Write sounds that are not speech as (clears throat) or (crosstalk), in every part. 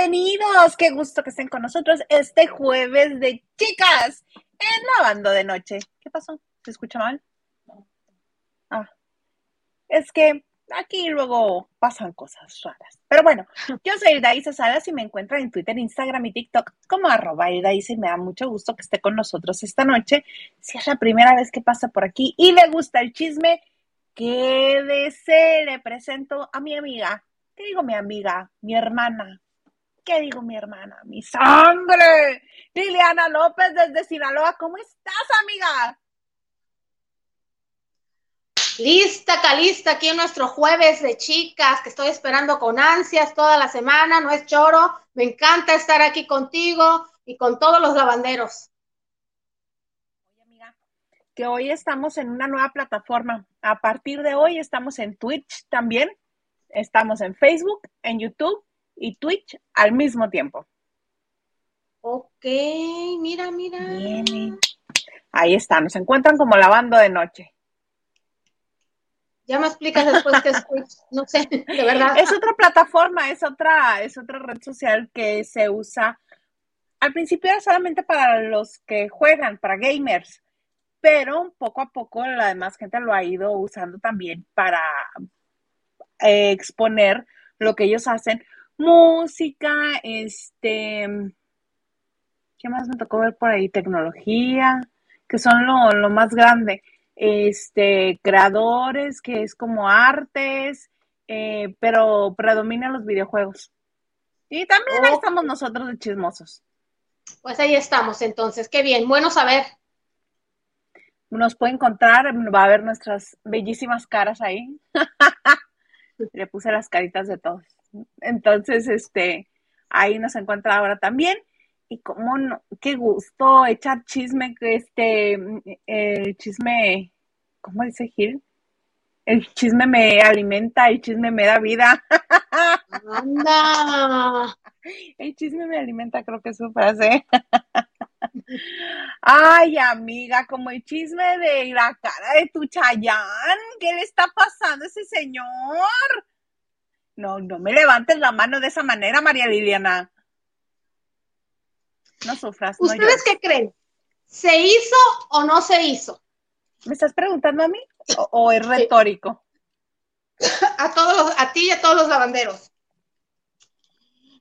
Bienvenidos, qué gusto que estén con nosotros este jueves de chicas en Lavando de Noche. ¿Qué pasó? ¿Se escucha mal? Ah, es que aquí luego pasan cosas raras. Pero bueno, yo soy Daisa Salas y me encuentro en Twitter, Instagram y TikTok como arroba y me da mucho gusto que esté con nosotros esta noche. Si es la primera vez que pasa por aquí y le gusta el chisme, quédese, le presento a mi amiga. ¿Qué digo mi amiga? Mi hermana, ¿Qué digo mi hermana? Mi sangre. Liliana López desde Sinaloa. ¿Cómo estás, amiga? Lista, calista, aquí en nuestro jueves de chicas, que estoy esperando con ansias toda la semana, no es choro, me encanta estar aquí contigo y con todos los lavanderos. Oye, amiga, que hoy estamos en una nueva plataforma. A partir de hoy estamos en Twitch también, estamos en Facebook, en YouTube y Twitch al mismo tiempo. Ok, mira, mira. Ahí está, nos encuentran como lavando de noche. Ya me explicas después qué es Twitch, (laughs) no sé, de verdad. Es otra plataforma, es otra, es otra red social que se usa. Al principio era solamente para los que juegan, para gamers, pero poco a poco la demás gente lo ha ido usando también para eh, exponer lo que ellos hacen música, este, ¿qué más me tocó ver por ahí? Tecnología, que son lo, más grande. Este, creadores, que es como artes, eh, pero predominan los videojuegos. Y también ahí estamos nosotros de chismosos. Pues ahí estamos, entonces, qué bien, bueno saber. Nos puede encontrar, va a ver nuestras bellísimas caras ahí. (laughs) Le puse las caritas de todos. Entonces, este, ahí nos encuentra ahora también. Y cómo no, qué gusto echar chisme, este, el chisme, ¿cómo dice Gil? El chisme me alimenta, el chisme me da vida. Anda. El chisme me alimenta, creo que es su frase. Ay, amiga, como el chisme de la cara de tu Chayán, ¿qué le está pasando a ese señor? No, no me levantes la mano de esa manera, María Liliana. No sufras. ¿Ustedes qué creen? ¿Se hizo o no se hizo? ¿Me estás preguntando a mí o, es retórico? A todos a ti y a todos los lavanderos.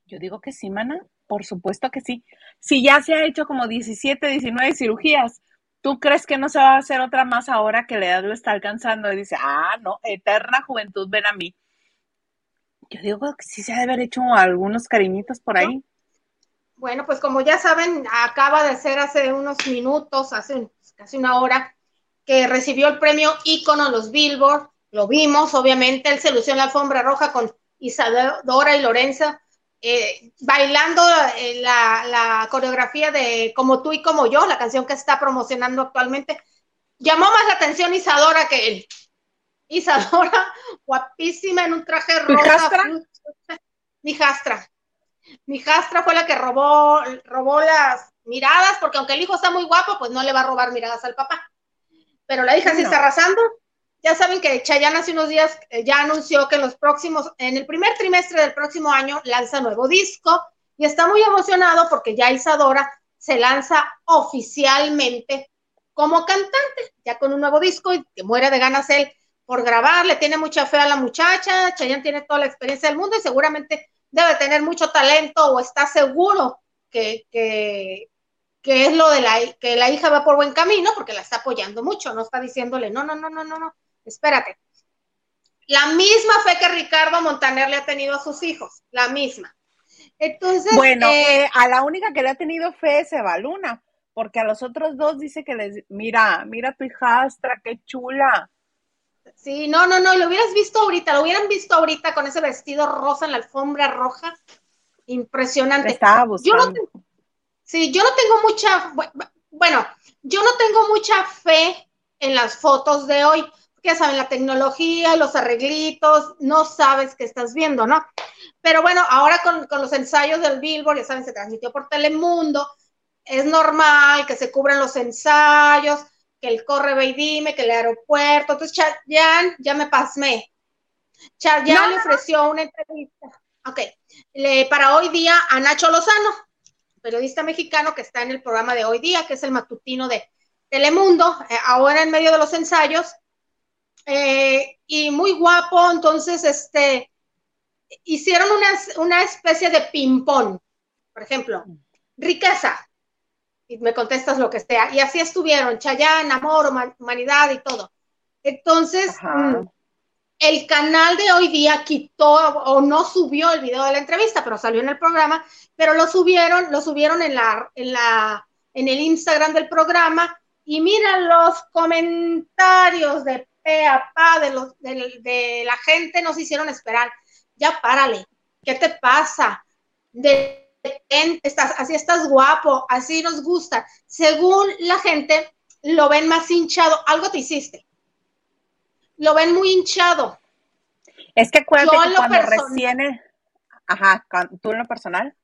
Yo digo que sí, mana. Por supuesto que sí. Si ya se ha hecho como 17, 19 cirugías, ¿tú crees que no se va a hacer otra más ahora que la edad lo está alcanzando? Y dice, ah, no, eterna juventud, ven a mí. Yo digo que sí se ha de haber hecho algunos cariñitos por ahí. Bueno, pues como ya saben, acaba de ser hace unos minutos, hace casi una hora, que recibió el premio ícono los Billboard. Lo vimos, obviamente, él se lució en la alfombra roja con Isadora y Lorenza, eh, bailando eh, la, la, coreografía de Como tú y como yo, la canción que está promocionando actualmente. Llamó más la atención Isadora que él. Isadora, (laughs) guapísima en un traje rosa. Mi jastra. Mi jastra fue la que robó, robó las miradas, porque aunque el hijo está muy guapo, pues no le va a robar miradas al papá. Pero la hija sí está arrasando. Ya saben que Chayanne hace unos días eh, ya anunció que en los próximos, en el primer trimestre del próximo año lanza nuevo disco y está muy emocionado porque ya Isadora se lanza oficialmente como cantante, ya con un nuevo disco y que muere de ganas él por grabar, le tiene mucha fe a la muchacha, Chayanne tiene toda la experiencia del mundo y seguramente debe tener mucho talento o está seguro que, que, es lo de la, que la hija va por buen camino porque la está apoyando mucho, no está diciéndole, no, no, no, no, no, no, espérate. La misma fe que Ricardo Montaner le ha tenido a sus hijos, la misma. Entonces, bueno, eh, a la única que le ha tenido fe es Eva Luna, porque a los otros dos dice que les, mira, mira tu hijastra, qué chula. Sí, no, no, no, lo hubieras visto ahorita, lo hubieran visto ahorita con ese vestido rosa en la alfombra roja. Impresionante. Estaba buscando. Yo no, sí, yo no tengo mucha, bueno, yo no tengo mucha fe en las fotos de hoy. Ya saben, la tecnología, los arreglitos, no sabes qué estás viendo, ¿no? Pero bueno, ahora con, con los ensayos del Billboard, ya saben, se transmitió por Telemundo, es normal que se cubran los ensayos, que el corre ve y dime, que el aeropuerto. Entonces, Chayanne, ya me pasmé. Chayanne le ofreció una entrevista Ok, para hoy día a Nacho Lozano, periodista mexicano que está en el programa de hoy día, que es el matutino de Telemundo, eh, ahora en medio de los ensayos, eh, y muy guapo, entonces, este, hicieron una, una especie de ping-pong, por ejemplo, riqueza, y me contestas lo que sea, y así estuvieron, Chayán, amor, humanidad y todo. Entonces, mm, el canal de hoy día quitó o no subió el video de la entrevista, pero salió en el programa, pero lo subieron, lo subieron en la, en la, en el Instagram del programa, y mira los comentarios de pe a pa de los de, de la gente nos hicieron esperar ya párale, ¿qué te pasa? De estás, así estás guapo, así nos gusta. Según la gente, lo ven más hinchado, algo te hiciste. Lo ven muy hinchado. Es que acuérdate que cuando recién, ajá, tú en lo personal.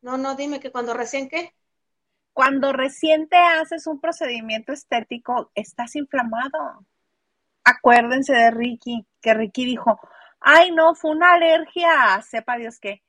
No, no, dime que cuando recién qué. Cuando recién te haces un procedimiento estético, estás inflamado. Acuérdense de Ricky, que Ricky dijo, ay, no, fue una alergia, sepa Dios que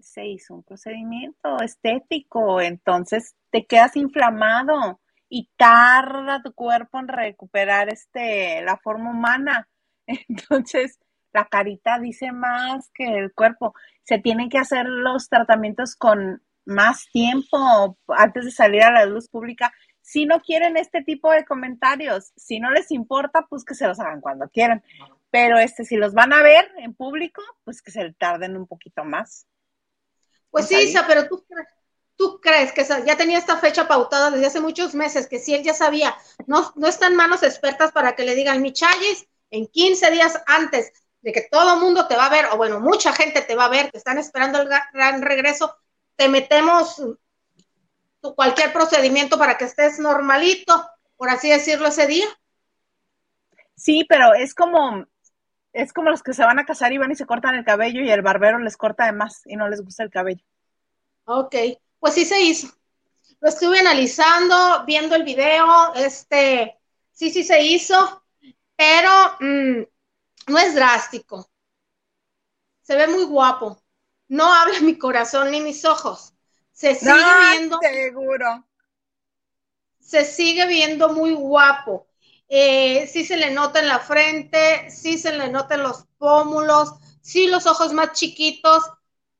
se hizo un procedimiento estético, entonces te quedas inflamado y tarda tu cuerpo en recuperar este la forma humana. (laughs) Entonces, la carita dice más que el cuerpo. Se tienen que hacer los tratamientos con más tiempo antes de salir a la luz pública. Si no quieren este tipo de comentarios, si no les importa, pues que se los hagan cuando quieran. Pero este, si los van a ver en público, pues que se tarden un poquito más. Pues sí, Isa, pero tú crees, tú crees que ya tenía esta fecha pautada desde hace muchos meses, que si él ya sabía, no, no están manos expertas para que le digan, mi Chayis, en 15 días antes de que todo el mundo te va a ver, o bueno, mucha gente te va a ver, que están esperando el gran regreso, te metemos cualquier procedimiento para que estés normalito, por así decirlo, ese día. Sí, pero es como, es como los que se van a casar y van y se cortan el cabello y el barbero les corta de más y no les gusta el cabello. Ok, pues sí se hizo. Lo estuve analizando, viendo el video, este, sí, sí se hizo, pero mm, no es drástico. Se ve muy guapo. No habla mi corazón ni mis ojos. Se sigue viendo. Seguro. Se sigue viendo muy guapo eh, sí se le nota en la frente, sí se le nota en los pómulos, sí los ojos más chiquitos,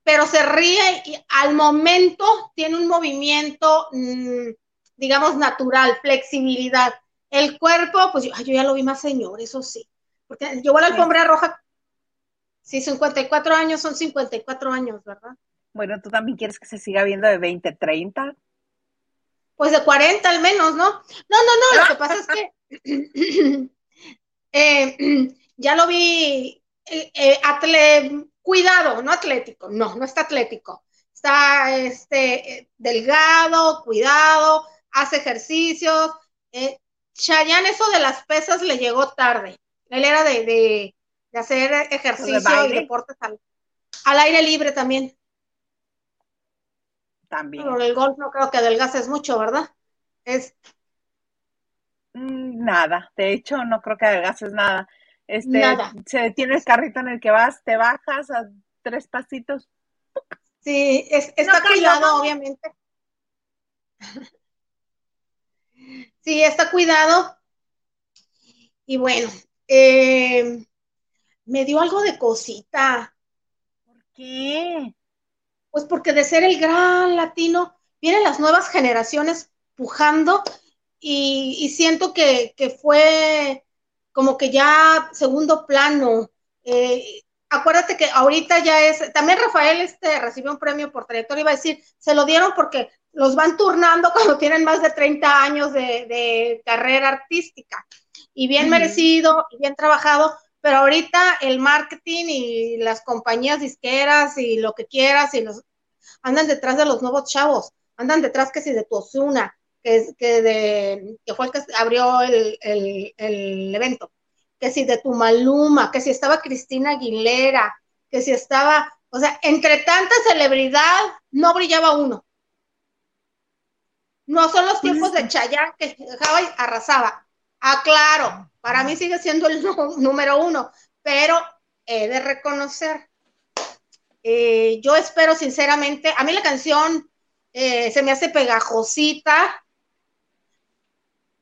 pero se ríe y al momento tiene un movimiento, mm, digamos, natural, flexibilidad. El cuerpo, pues yo, ya lo vi más señor, eso sí. Porque llevó la alfombra roja. Sí, 54 años son 54 años, ¿verdad? Bueno, tú también quieres que se siga viendo de 20, 30. Pues de 40 al menos, ¿no? No, no, no, lo que pasa es que (laughs) Eh, ya lo vi, eh, eh cuidado, no atlético, no, no está atlético. Está este, delgado, cuidado, hace ejercicios. Eh, Chayanne eso de las pesas le llegó tarde. Él era de, hacer ejercicio y deportes al, aire libre también. También. Pero el golf no creo que adelgaces mucho, ¿verdad? Es Mm, nada, de hecho no creo que adelgaces nada. Este, nada. Se detiene el carrito en el que vas, te bajas a tres pasitos. Sí, está cuidado, obviamente. (laughs) sí, está cuidado. Y bueno, eh, me dio algo de cosita. ¿Por qué? Pues porque de ser el gran latino, vienen las nuevas generaciones pujando y, siento que, fue como que ya segundo plano. Eh, acuérdate que ahorita ya es, también Rafael este, recibió un premio por trayectoria, iba a decir, se lo dieron porque los van turnando (laughs) cuando tienen más de 30 años de, carrera artística. Y bien merecido, y bien trabajado, pero ahorita el marketing y las compañías disqueras y lo que quieras, y los andan detrás de los nuevos chavos, andan detrás que si de tu Osuna, que, que, de, que fue el que abrió el, el, evento, que si de tu Maluma, que si estaba Cristina Aguilera, que si estaba, o sea, entre tanta celebridad no brillaba uno. No son los tiempos de Chayanne que dejaba y arrasaba. Ah, claro, para mí sigue siendo el (laughs) número uno, pero he de reconocer Eh, yo espero sinceramente, a mí la canción eh, se me hace pegajosita,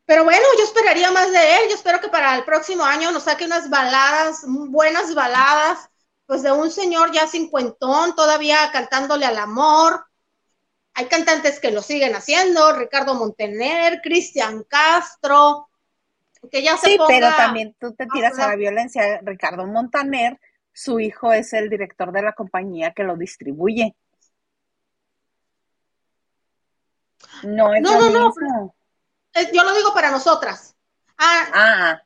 pero bueno, yo esperaría más de él. Yo espero que para el próximo año nos saque unas baladas, buenas baladas, pues de un señor ya cincuentón, todavía cantándole al amor. Hay cantantes que lo siguen haciendo, Ricardo Montaner, Cristian Castro, que ya se Sí, ponga- pero también tú te tiras a la violencia. Ricardo Montaner, su hijo es el director de la compañía que lo distribuye. No es No, lo no, no, mismo. Eh, Yo lo digo para nosotras. Ah, Ah,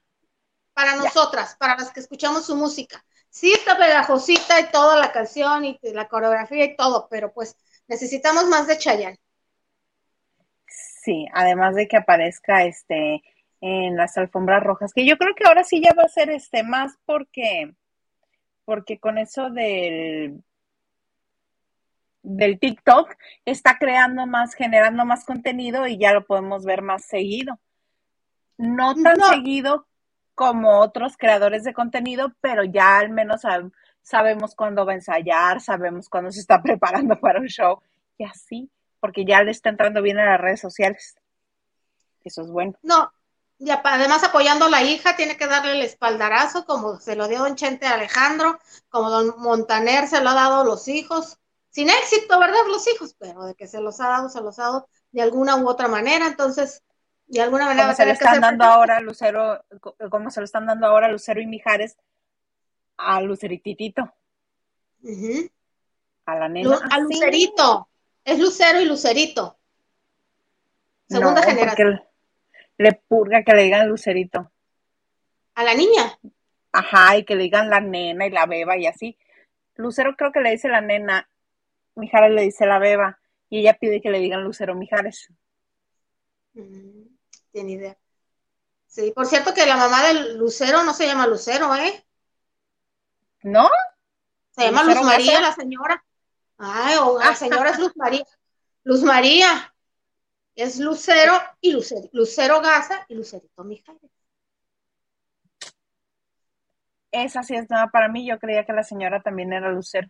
para Ya. nosotras, para las que escuchamos su música. Sí está pegajosita y toda la canción y la coreografía y todo, pero pues necesitamos más de Chayanne. sí, además de que aparezca este en las alfombras rojas, que yo creo que ahora sí ya va a ser este más porque porque con eso del del TikTok está creando más, generando más contenido y ya lo podemos ver más seguido. No tan No. seguido como otros creadores de contenido, pero ya al menos sab- sabemos cuándo va a ensayar, sabemos cuándo se está (laughs) preparando para un show y así, porque ya le está entrando bien a las redes sociales. Eso es bueno. No, y además apoyando a la hija, tiene que darle el espaldarazo, como se lo dio don Chente Alejandro, como don Montaner se lo ha dado a los hijos. Sin éxito, ¿verdad? Los hijos, pero de que se los ha dado, se los ha dado de alguna u otra manera. Entonces, de alguna manera va Como a se le están hacer dando ahora a Lucero, co- como se lo están dando ahora a Lucero y Mijares a Lucerititito, a la nena. Lu- Ah, a sí. Lucerito. Es Lucero y Lucerito. Segunda No, generación. porque le purga que le digan Lucerito. A la niña. Ajá, y que le digan la nena y la beba y así. Lucero creo que le dice la nena, Mijares le dice la beba, y ella pide que le digan Lucero Mijares. Mm, Tiene idea. Sí, por cierto que la mamá del Lucero no se llama Lucero, ¿eh? ¿No? Se llama ¿Lucero Luz María, la señora. Ay, o la señora es Luz María. Luz María. Es Lucero y Lucero. Lucero Gaza y Lucerito Mijares. Esa sí es nueva para mí, yo creía que la señora también era Lucero.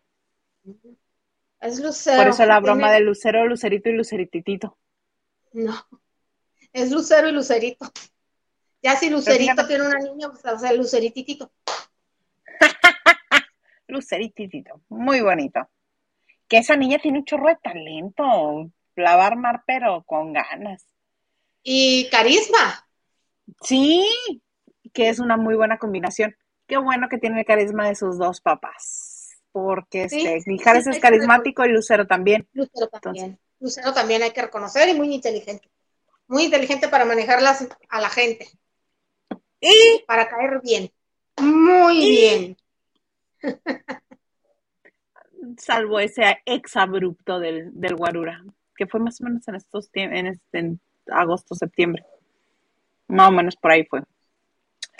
Es Lucero. Por eso la broma Tiene- de Lucero, Lucerito y Lucerititito. No. Es Lucero y Lucerito. Ya si Lucerito fíjate- tiene una niña, pues o sea, Lucerititito. (laughs) Lucerititito, muy bonito. Que esa niña tiene un chorro de talento, la armar pero con ganas. Y carisma. Sí, que es una muy buena combinación. Qué bueno que tiene el carisma de sus dos papás, porque Sí, este, Mijares sí, es carismático y Lucero también. Lucero también. Lucero también hay que reconocer y muy inteligente. Muy inteligente para manejarlas a la gente, Y para caer bien. Muy Y- bien. (laughs) salvo ese exabrupto del, del Guarura, que fue más o menos en estos tiempos, en, este, en agosto, septiembre. Más o menos por ahí fue.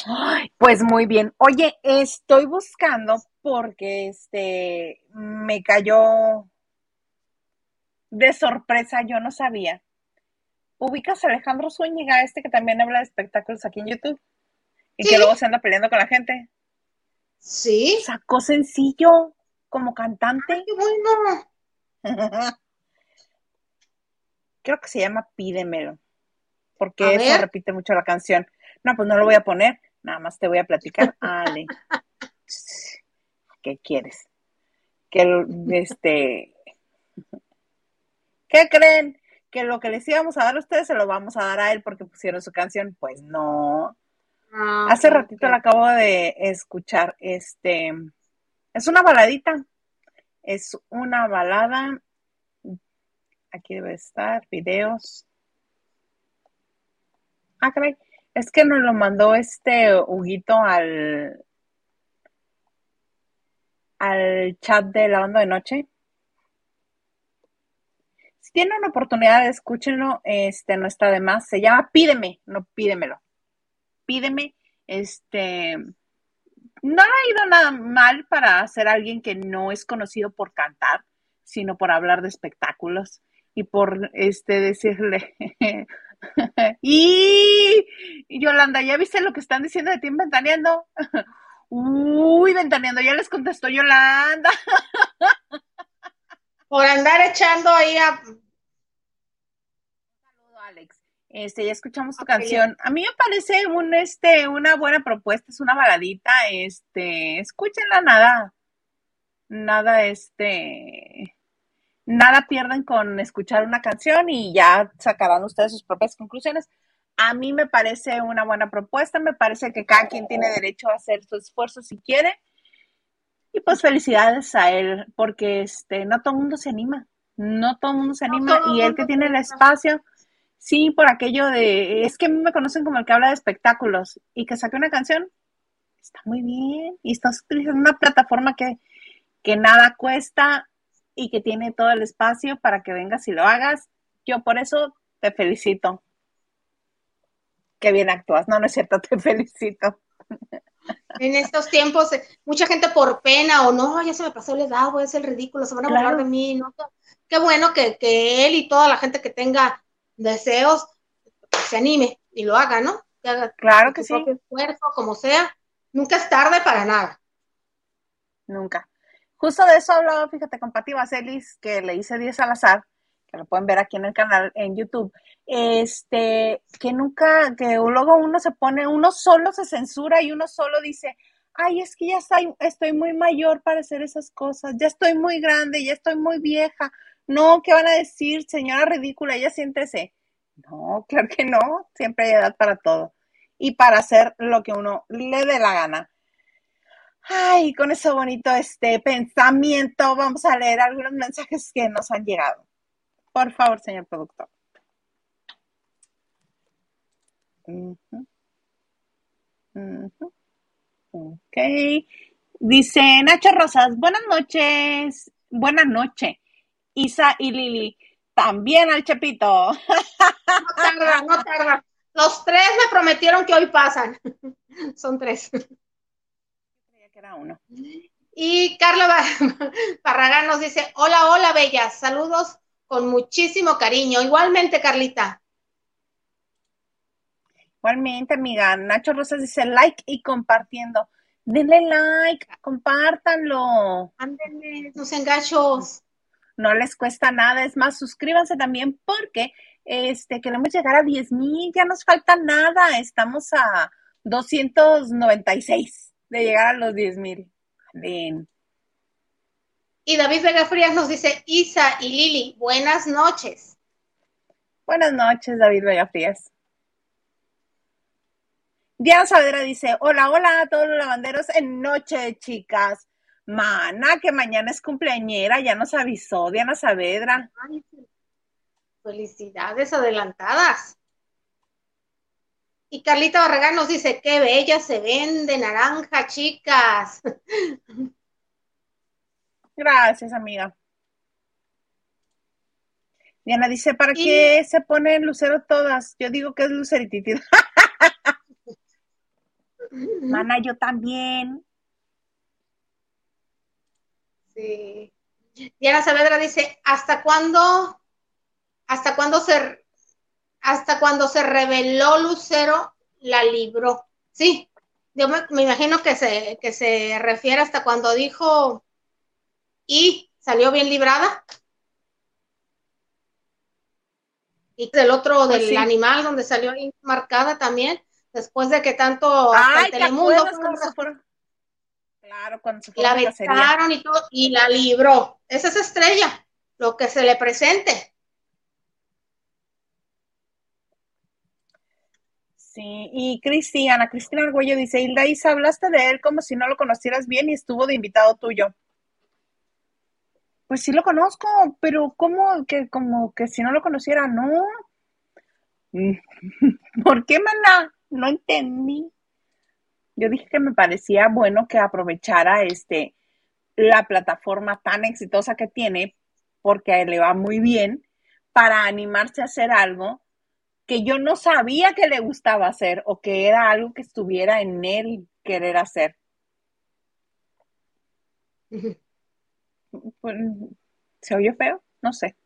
Ay, Pues muy bien. Oye, estoy buscando porque este me cayó de sorpresa, yo no sabía. ¿Ubicas a Alejandro Zúñiga, este que también habla de espectáculos aquí en YouTube? Y Sí. que luego se anda peleando con la gente. Sí. Sacó sencillo como cantante. Qué bueno. (laughs) Creo que se llama Pídemelo. Porque se repite mucho la canción. No, pues no lo voy a poner. Nada más te voy a platicar. (laughs) Ale. ¿Qué quieres? Que este. (laughs) ¿Qué creen? Que lo que les íbamos a dar a ustedes se lo vamos a dar a él porque pusieron su canción. Pues no. Ah, Hace ratito la acabo de escuchar. Este. Es una baladita. Es una balada. Aquí debe estar. Videos. Ah, caray. Es que nos lo mandó este Huguito al. al chat de la banda de noche. Si tienen una oportunidad, escúchenlo. Este no está de más. Se llama Pídeme, no pídemelo. Pídeme. Este. No ha ido nada mal para ser alguien que no es conocido por cantar, sino por hablar de espectáculos y por este decirle (laughs) y Yolanda, ¿ya viste lo que están diciendo de ti en Ventaneando? (laughs) Uy, ventaneando, ya les contestó Yolanda. (laughs) Por andar echando ahí a. Saludo, Alex. Este, ya escuchamos tu canción. A mí me parece un, este, una buena propuesta, es una baladita, este, escúchenla nada, nada, este, nada pierden con escuchar una canción y ya sacarán ustedes sus propias conclusiones. A mí me parece una buena propuesta, me parece que cada quien tiene derecho a hacer su esfuerzo si quiere. Y pues felicidades a él, porque este, no todo el mundo se anima, no todo el mundo se anima y él que tiene el espacio, sí, por aquello de, es que a mí me conocen como el que habla de espectáculos y que saque una canción, está muy bien y estás utilizando una plataforma que, que nada cuesta y que tiene todo el espacio para que vengas y lo hagas. Yo por eso te felicito. Qué bien actúas. No, no es cierto, (laughs) te felicito. En estos tiempos, eh, mucha gente por pena o no, ya se me pasó la edad, voy a ser ridículo, se van a burlar de mí. ¿no? Qué bueno que, que, él y toda la gente que tenga deseos se anime y lo haga, ¿no? Que haga claro que sí. esfuerzo, como sea. Nunca es tarde para nada. Nunca. Justo de eso hablaba, fíjate, con Pati Vaselis, que le hice 10 al azar, que lo pueden ver aquí en el canal, en YouTube, este, que nunca, que luego uno se pone, uno solo se censura y uno solo dice, ay, es que ya estoy, estoy muy mayor para hacer esas cosas, ya estoy muy grande, ya estoy muy vieja. No, ¿qué van a decir, señora ridícula? Ella siéntese. No, claro que no, siempre hay edad para todo. Y para hacer lo que uno le dé la gana. Ay, con ese bonito este pensamiento vamos a leer algunos mensajes que nos han llegado. Por favor, señor productor. Ok. Dice Nacho Rosas, buenas noches. Buenas noches. Isa y Lili, también al Chepito. No tarda, no tarda. Los tres me prometieron que hoy pasan. (laughs) Son tres uno. Y Carla Parragán (laughs) nos dice, hola, hola, bellas, saludos con muchísimo cariño. Igualmente, Carlita. Igualmente, amiga. Nacho Rosas dice like y compartiendo. Denle like, compártanlo. Ándenle, sus engachos. No les cuesta nada, es más, suscríbanse también porque este queremos llegar a 10 mil, ya nos falta nada, estamos a 296 de llegar a los 10 mil. Bien. Y David Vega Frías nos dice, Isa y Lili, buenas noches. Buenas noches, David Vega Frías. Diana Saavedra dice, hola, hola a todos los lavanderos en noche, chicas. Mana, que mañana es cumpleañera, ya nos avisó Diana Saavedra. felicidades adelantadas. Y Carlita Barragán nos dice, qué bella se ven de naranja, chicas. (laughs) Gracias, amiga. Diana dice, ¿para qué se ponen lucero todas? Yo digo que es lucerititida. (laughs) Mana, yo también. Sí. Diana Saavedra dice, ¿hasta cuándo? ¿Hasta cuándo se hasta cuando se reveló Lucero, la libró. Sí, yo me, imagino que se, que se refiere hasta cuando dijo y salió bien librada. Y del otro, pues del animal, donde salió ahí marcada también, después de que tanto Ay, Telemundo. Claro, cuando se la besaron y todo, y la libró. Esa es estrella, lo que se le presente. Sí, y Cristiana, Cristina Argüello dice, Hilda Isa, hablaste de él como si no lo conocieras bien y estuvo de invitado tuyo. Pues sí lo conozco, pero ¿cómo que como que si no lo conociera? No. (laughs) ¿Por qué, mana? No entendí. Yo dije que me parecía bueno que aprovechara este la plataforma tan exitosa que tiene, porque le va muy bien, para animarse a hacer algo que yo no sabía que le gustaba hacer o que era algo que estuviera en él querer hacer. (laughs) Pues, ¿Se oye feo? No sé.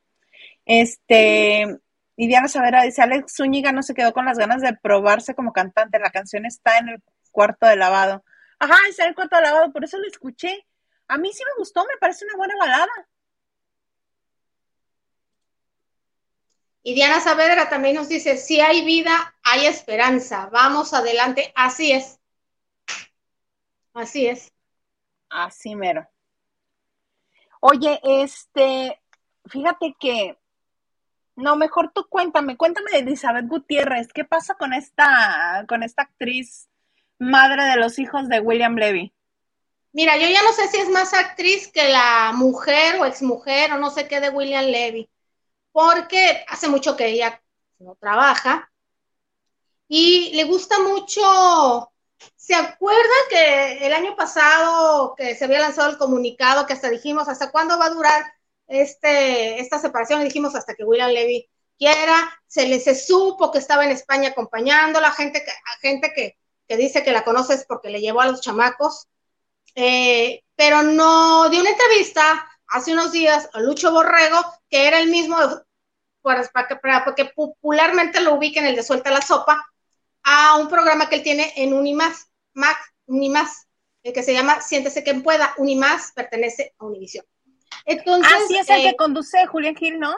Este, y Diana Savera dice, Alex Zúñiga no se quedó con las ganas de probarse como cantante. La canción está en el cuarto de lavado. Ajá, está el cuarto lavado, por eso lo escuché. A mí sí me gustó, me parece una buena balada. Y Diana Saavedra también nos dice, si hay vida, hay esperanza, vamos adelante. Así es. Así es. Así mero. Oye, este, fíjate que, no, mejor tú cuéntame, cuéntame de Elizabeth Gutiérrez, ¿qué pasa con esta, con esta actriz madre de los hijos de William Levy? Mira, yo ya no sé si es más actriz que la mujer o exmujer o no sé qué de William Levy, porque hace mucho que ella no trabaja y le gusta mucho ¿Se acuerdan que el año pasado que se había lanzado el comunicado que hasta dijimos hasta cuándo va a durar este, esta separación? Dijimos hasta que William Levy quiera, se le se supo que estaba en España acompañando la gente que, gente que, dice que la conoces porque le llevó a los chamacos, eh, pero no dio una entrevista hace unos días a Lucho Borrego, que era el mismo, para, que popularmente lo ubiquen el de Suelta la Sopa, a un programa que él tiene en Unimás, Mac, Unimás, el que se llama Siéntese quien pueda. Unimás pertenece a Univisión. Entonces, ah, sí, es el que eh, conduce Julián Gil, ¿no?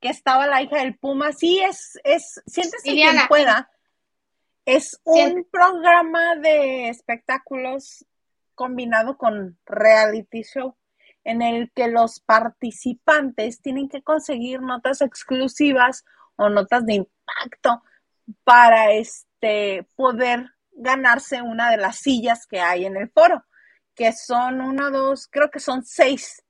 Que estaba la hija del Puma. Sí, es, es Siéntese quien pueda. Es un programa de espectáculos combinado con reality show en el que los participantes tienen que conseguir notas exclusivas o notas de impacto para este poder ganarse una de las sillas que hay en el foro, que son una, dos, creo que son seis.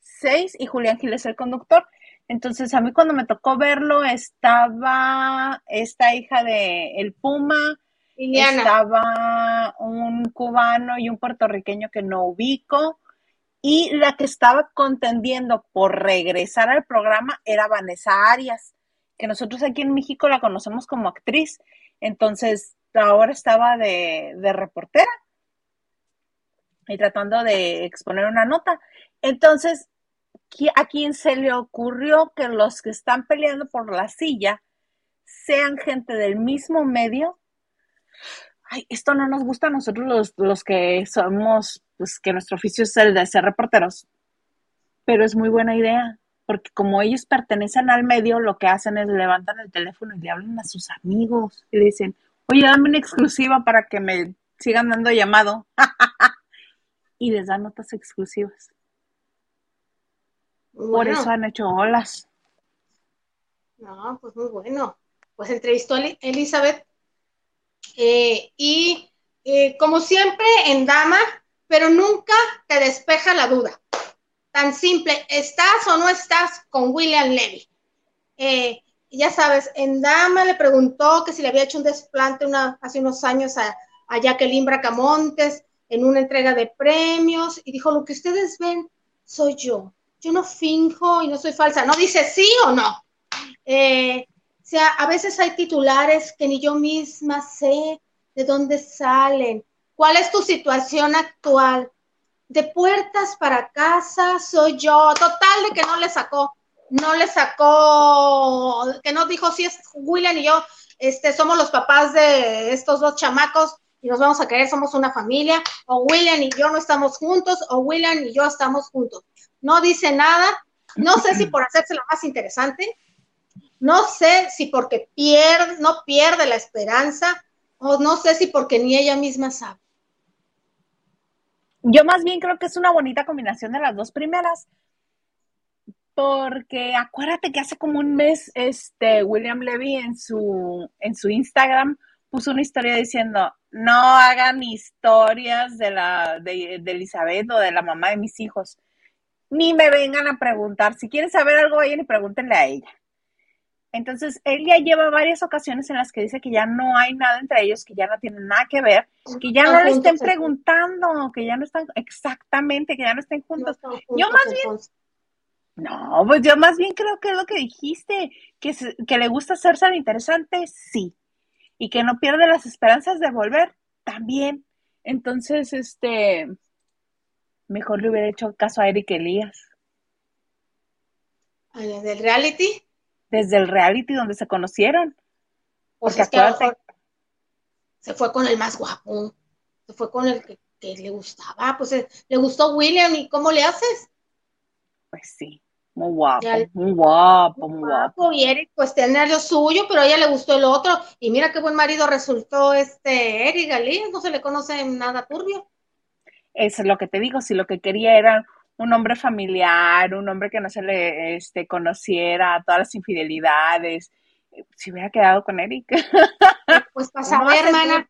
Seis y Julián Gil es el conductor. Entonces a mí cuando me tocó verlo estaba esta hija de El Puma, estaba un cubano y un puertorriqueño que no ubico, y la que estaba contendiendo por regresar al programa era Vanessa Arias que nosotros aquí en México la conocemos como actriz. Entonces, ahora estaba de, reportera y tratando de exponer una nota. Entonces, ¿a quién se le ocurrió que los que están peleando por la silla sean gente del mismo medio? Ay, esto no nos gusta a nosotros los, los que somos, pues que nuestro oficio es el de ser reporteros, pero es muy buena idea porque como ellos pertenecen al medio, lo que hacen es levantan el teléfono y le hablan a sus amigos y le dicen, oye, dame una exclusiva para que me sigan dando llamado. (laughs) y les dan notas exclusivas. Por eso han hecho olas. No, pues muy bueno. Pues entrevistó a Elizabeth eh, y eh, como siempre en Dama, pero nunca te despeja la duda tan simple, ¿estás o no estás con William Levy? Eh, ya sabes, en Dama le preguntó que si le había hecho un desplante una, hace unos años a, a Jacqueline Bracamontes en una entrega de premios y dijo, lo que ustedes ven soy yo. Yo no finjo y no soy falsa. No dice sí o no. Eh, o sea, a veces hay titulares que ni yo misma sé de dónde salen. ¿Cuál es tu situación actual? de puertas para casa soy yo, total de que no le sacó, no le sacó, que no dijo si es William y yo, este, somos los papás de estos dos chamacos y nos vamos a querer, somos una familia, o William y yo no estamos juntos, o William y yo estamos juntos. No dice nada, no sé si por hacerse la más interesante, no sé si porque pierde, no pierde la esperanza, o no sé si porque ni ella misma sabe. Yo más bien creo que es una bonita combinación de las dos primeras, porque acuérdate que hace como un mes este William Levy en su en su Instagram puso una historia diciendo no hagan historias de la de, de Elizabeth o de la mamá de mis hijos. Ni me vengan a preguntar. Si quieren saber algo vayan y pregúntenle a ella entonces, él ya lleva varias ocasiones en las que dice que ya no hay nada entre ellos, que ya no tienen nada que ver, que ya no le estén preguntando, que ya no están exactamente, que ya no estén juntos. yo más bien, no, pues yo más bien creo que es lo que dijiste, que, que le gusta ser tan interesante, sí, y que no pierde las esperanzas de volver, también. Entonces, este, mejor le hubiera hecho caso a Eric Elías. ¿A la del reality? Desde el reality donde se conocieron. Porque acuérdate. se fue con el más guapo, se fue con el que, le gustaba, pues eh, le gustó William y ¿cómo le haces? Pues sí, muy guapo, muy guapo, muy guapo. Y Eric, pues tener lo suyo, pero a ella le gustó el otro. Y mira qué buen marido resultó este Eric Galí, no se le conoce nada turbio. Eso es lo que te digo, si lo que quería era un hombre familiar, un hombre que no se le este, conociera todas las infidelidades, si hubiera quedado con Eric. Pues pasa (laughs) ver, hermana.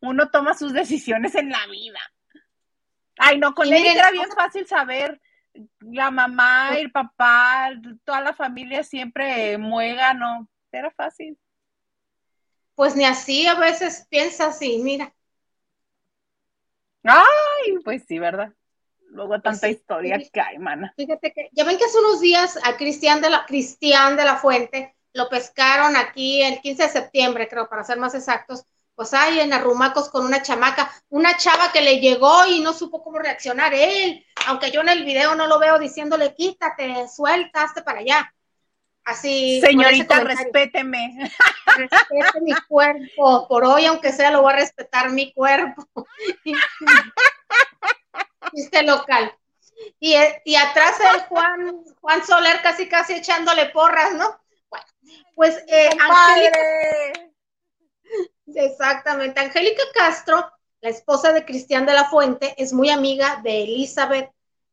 Uno toma sus decisiones en la vida. Ay, no, con Eric era bien fácil saber. La mamá, el papá, toda la familia siempre muega, no, era fácil. Pues ni así a veces piensa así, mira. Ay, pues sí, ¿verdad? Luego pues tanta historia que hay, mana. Fíjate que, ya ven que hace unos días a Cristian de la, Cristian de la Fuente lo pescaron aquí el 15 de septiembre, creo, para ser más exactos, pues hay en Arrumacos con una chamaca, una chava que le llegó y no supo cómo reaccionar él, aunque yo en el video no lo veo diciéndole, quítate, suelta, para allá. Así. Señorita, respéteme. Respete mi cuerpo. Por hoy, aunque sea, lo voy a respetar mi cuerpo. (laughs) Este local. Y, y atrás el Juan, Juan Soler casi casi echándole porras, ¿no? Pues eh, Angélica. Exactamente. Angélica Castro, la esposa de Cristian de la Fuente, es muy amiga de Elizabeth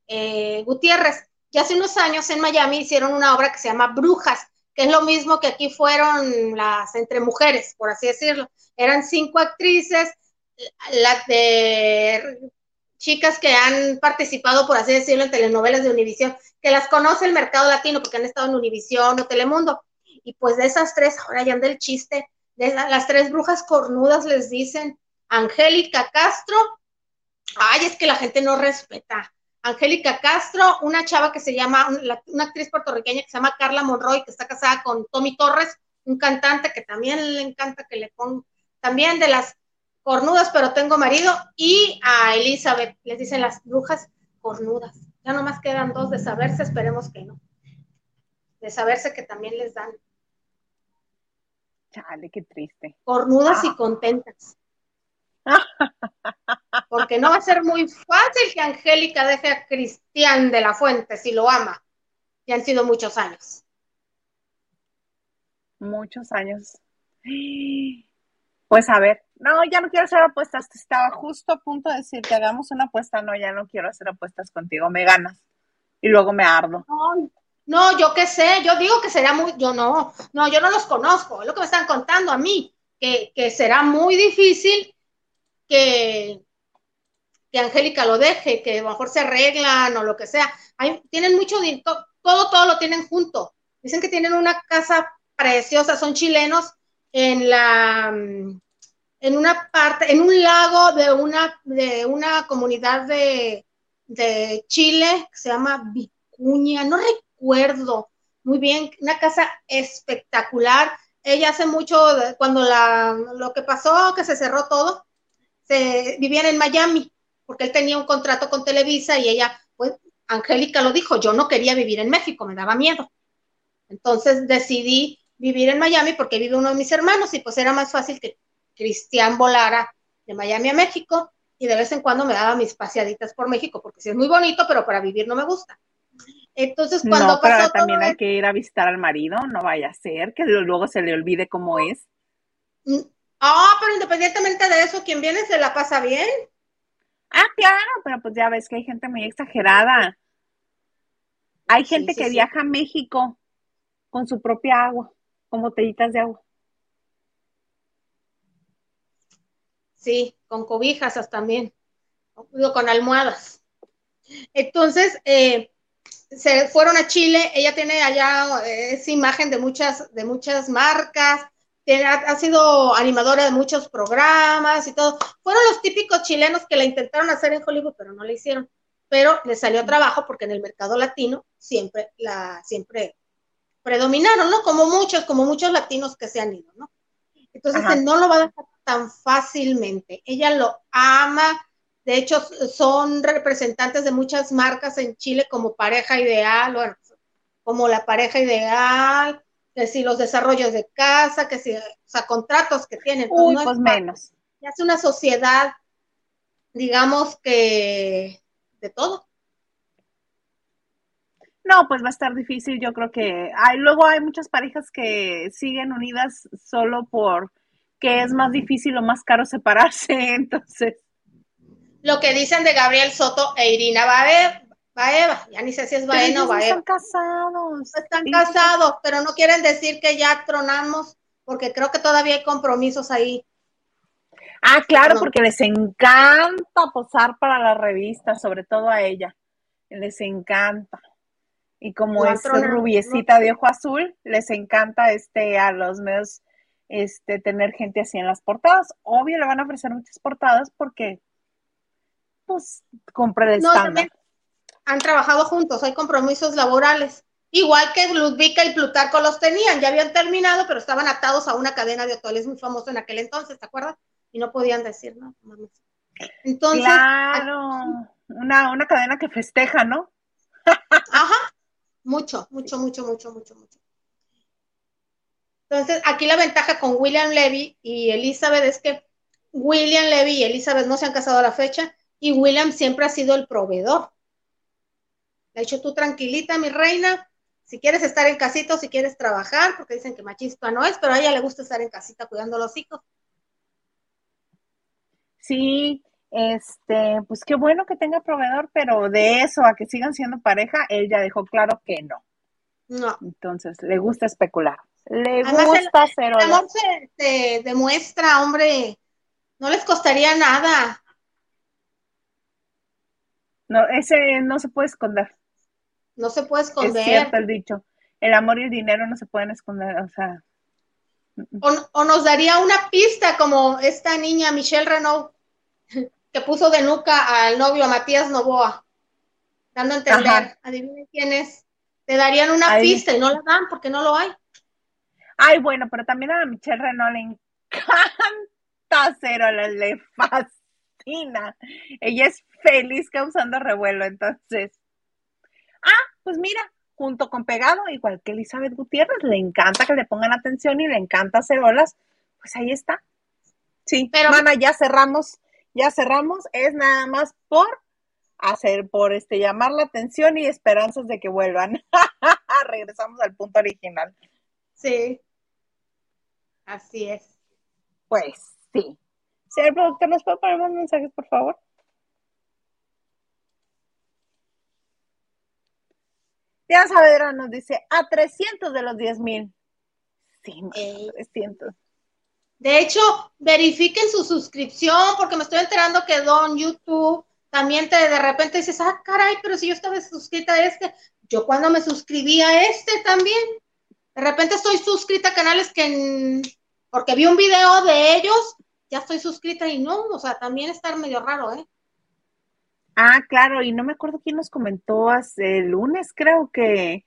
eh, Gutiérrez. Y hace unos años en Miami hicieron una obra que se llama Brujas, que es lo mismo que aquí fueron las entre mujeres, por así decirlo. Eran cinco actrices, las de chicas que han participado, por así decirlo, en telenovelas de Univisión, que las conoce el mercado latino porque han estado en Univisión o Telemundo. Y pues de esas tres, ahora ya anda el chiste, de las tres brujas cornudas les dicen, Angélica Castro, ay, es que la gente no respeta. Angélica Castro, una chava que se llama, una actriz puertorriqueña que se llama Carla Monroy, que está casada con Tommy Torres, un cantante que también le encanta que le ponga, también de las cornudas, pero tengo marido, y a Elizabeth, les dicen las brujas cornudas. Ya nomás quedan dos de saberse, esperemos que no. De saberse que también les dan Chale, qué triste. Cornudas y ah. contentas. (laughs) Porque no va a ser muy fácil que Angélica deje a Cristian de la Fuente si lo ama. Y han sido muchos años. Muchos años. Pues a ver, no, ya no quiero hacer apuestas. Estaba justo a punto de decir que hagamos una apuesta. No, ya no quiero hacer apuestas contigo. Me ganas. Y luego me ardo. No, yo qué sé, yo digo que será muy, yo no, no, yo no los conozco, es lo que me están contando a mí, que, será muy difícil que, que Angélica lo deje, que a lo mejor se arreglan o lo que sea. Hay, tienen mucho, todo, todo lo tienen junto. Dicen que tienen una casa preciosa, son chilenos, en la, en una parte, en un lago de una, de una comunidad de, de Chile que se llama Vicuña, no recuerdo muy bien, una casa espectacular. Ella hace mucho, cuando la, lo que pasó, que se cerró todo, se vivían en Miami, porque él tenía un contrato con Televisa y ella, pues, Angélica lo dijo, yo no quería vivir en México, me daba miedo. Entonces decidí vivir en Miami porque vive uno de mis hermanos y pues era más fácil que Cristian volara de Miami a México y de vez en cuando me daba mis paseaditas por México porque sí es muy bonito, pero para vivir no me gusta. Entonces, cuando no, pero también hay que ir a visitar al marido, no vaya a ser que luego se le olvide cómo es. Mm, ah, pero independientemente de eso, quien viene se la pasa bien. Ah, claro, pero pues ya ves que hay gente muy exagerada. Hay gente que viaja a México con su propia agua, con botellitas de agua. Sí, con cobijas también, con almohadas. Entonces, eh, se fueron a Chile, ella tiene allá eh, esa imagen de muchas, de muchas marcas, ha, sido animadora de muchos programas y todo. Fueron los típicos chilenos que la intentaron hacer en Hollywood, pero no la hicieron. Pero le salió trabajo porque en el mercado latino siempre la, siempre predominaron, ¿no? Como muchos, como muchos latinos que se han ido, ¿no? Entonces no lo va a dejar tan fácilmente. Ella lo ama, de hecho, son representantes de muchas marcas en Chile como pareja ideal, bueno, como la pareja ideal, que si los desarrollos de casa, que si, o sea, contratos que tienen. Uy, pues menos. ya es una sociedad, digamos que de todo. No, pues va a estar difícil. Yo creo que hay, luego hay muchas parejas que siguen unidas solo por que es más difícil o más caro separarse. (laughs) Entonces, lo que dicen de Gabriel Soto e Irina Baeva, ya ni sé si es Baena o Baeva. Están casados. Están casados, pero no quieren decir que ya tronamos, porque creo que todavía hay compromisos ahí. Ah, claro, porque les encanta posar para la revista, sobre todo a ella. Les encanta. Y como es rubiecita de ojo azul, les encanta este a los medios este tener gente así en las portadas. Obvio le van a ofrecer muchas portadas porque pues compra el estándar. han trabajado juntos, hay compromisos laborales. Igual que Ludvika y Plutarco los tenían, ya habían terminado, pero estaban atados a una cadena de hoteles muy famosa en aquel entonces, ¿te acuerdas? Y no podían decir, ¿no? Entonces. Claro, una, una cadena que festeja, ¿no? Ajá, mucho, mucho, mucho, mucho, mucho, mucho. Entonces, aquí la ventaja con William Levy y Elizabeth es que William Levy y Elizabeth no se han casado a la fecha y William siempre ha sido el proveedor. Le ha dicho tú tranquilita, mi reina, si quieres estar en casita o si quieres trabajar, porque dicen que machista no es, pero a ella le gusta estar en casita cuidando a los hijos. Sí, este, pues qué bueno que tenga proveedor, pero de eso a que sigan siendo pareja, él ya dejó claro que no. No. Entonces, le gusta especular. Le gusta hacer. El amor se, demuestra, hombre. No les costaría nada. No, ese no se puede esconder. No se puede esconder. Es cierto el dicho. El amor y el dinero no se pueden esconder, o sea. O, nos daría una pista como esta niña Michelle Renault (laughs) que puso de nuca al novio Matías Novoa, dando a entender, adivinen quién es. Te darían una pista y no la dan porque no lo hay. Ay, bueno, pero también a Michelle Renault le encanta cero, le fascina. Ella es feliz causando revuelo, entonces. Ah, pues mira, junto con Pegado, igual que Elizabeth Gutiérrez, le encanta que le pongan atención y le encanta hacer olas, pues ahí está. Sí, pero mana, ya cerramos, ya cerramos, es nada más por hacer, por este llamar la atención y esperanzas de que vuelvan. (laughs) Regresamos al punto original. Sí. Así es. Pues sí. Señor productor, ¿nos puede poner más mensajes, por favor? Ya Saavedra nos dice, a 300 de los 10 mil. Sí, 300. De hecho, verifiquen su suscripción, porque me estoy enterando que Don YouTube también te de repente dices, ah, caray, pero si yo estaba suscrita a este, yo cuando me suscribí a este también, de repente estoy suscrita a canales que, porque vi un video de ellos, ya estoy suscrita y no, o sea, también está medio raro, ¿eh? Ah, claro, y no me acuerdo quién nos comentó hace el lunes, creo que,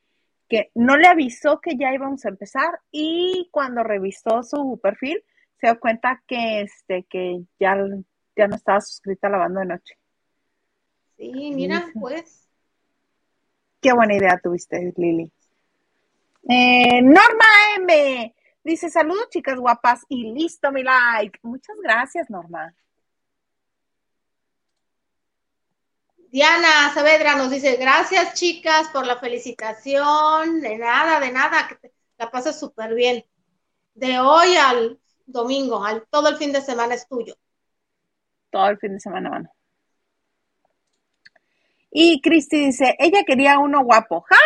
que no le avisó que ya íbamos a empezar y cuando revisó su perfil se dio cuenta que este que ya, ya no estaba suscrita a la banda de noche. Sí, mira, pues. Qué buena idea tuviste, Lili. Eh, Norma M dice: Saludos, chicas guapas, y listo mi like. Muchas gracias, Norma. Diana Saavedra nos dice, gracias chicas por la felicitación, de nada, de nada, que la pases súper bien. De hoy al domingo, al, todo el fin de semana es tuyo. Todo el fin de semana, bueno. Y Cristi dice, ella quería uno guapo. (laughs) ¡Ja,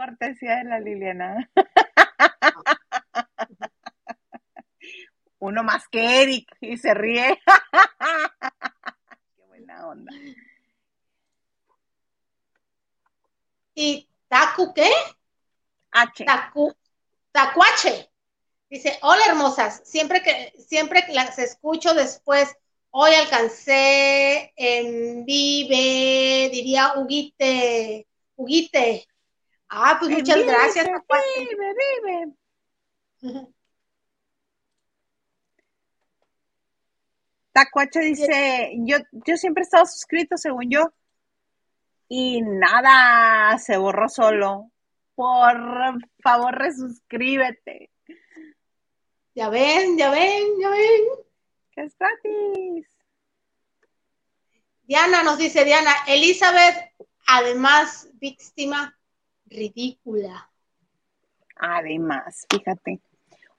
Cortesía de la Liliana. (laughs) uno más que Eric y se ríe. Qué buena onda. ¿Y Taku qué? H. Taku, tacuache. Dice, hola hermosas, siempre que, siempre las escucho después, hoy alcancé en vive, diría Huguite, Huguite. Ah, pues muchas gracias. Vive, vive. (laughs) Tacuache dice, yo, yo siempre he estado suscrito, según yo, y nada, se borró solo. Por favor, resuscríbete. Ya ven, ya ven, ya ven. Que es gratis. Diana nos dice, Diana, Elizabeth, además, víctima ridícula. Además, fíjate.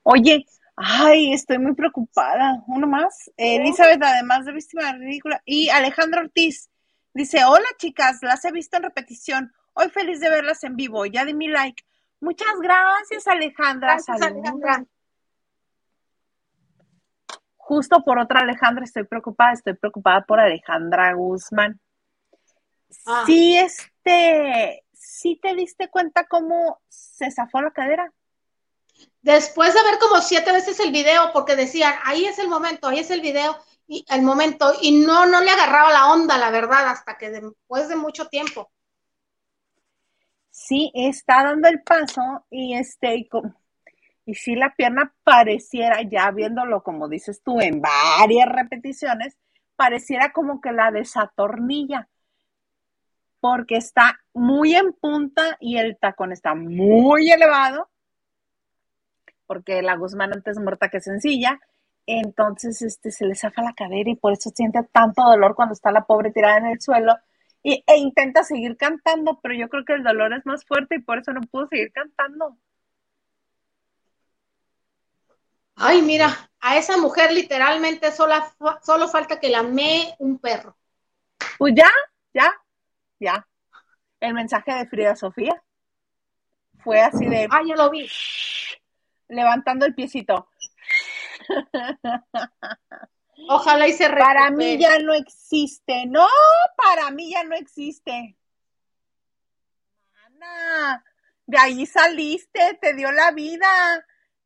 Oye, ay, estoy muy preocupada. Uno más. Elizabeth, además de víctima ridícula. Y Alejandro Ortiz dice: Hola chicas, las he visto en repetición. Hoy feliz de verlas en vivo. Ya di mi like. Muchas gracias, Alejandra. Gracias, Alejandra. Justo por otra Alejandra estoy preocupada. Estoy preocupada por Alejandra Guzmán. Ah. Sí, este, sí te diste cuenta cómo se zafó la cadera. Después de ver como siete veces el video, porque decían, ahí es el momento, ahí es el video, y el momento, y no, no le agarraba la onda, la verdad, hasta que después de mucho tiempo. Sí, está dando el paso y este, y, sí la pierna pareciera, ya viéndolo como dices tú, en varias repeticiones, pareciera como que la desatornilla, porque está muy en punta y el tacón está muy elevado, porque la Guzmán antes muerta que sencilla, entonces este, se le zafa la cadera y por eso siente tanto dolor cuando está la pobre tirada en el suelo y, e intenta seguir cantando, pero yo creo que el dolor es más fuerte y por eso no pudo seguir cantando. Ay, mira, a esa mujer literalmente sola, solo falta que la mee un perro. Pues ya, ya, ya. El mensaje de Frida Sofía fue así de Ah, ya lo vi. levantando el piecito. (laughs) Ojalá y se Para mí recupere. ya no existe. No, para mí ya no existe. Ana, de ahí saliste, te dio la vida.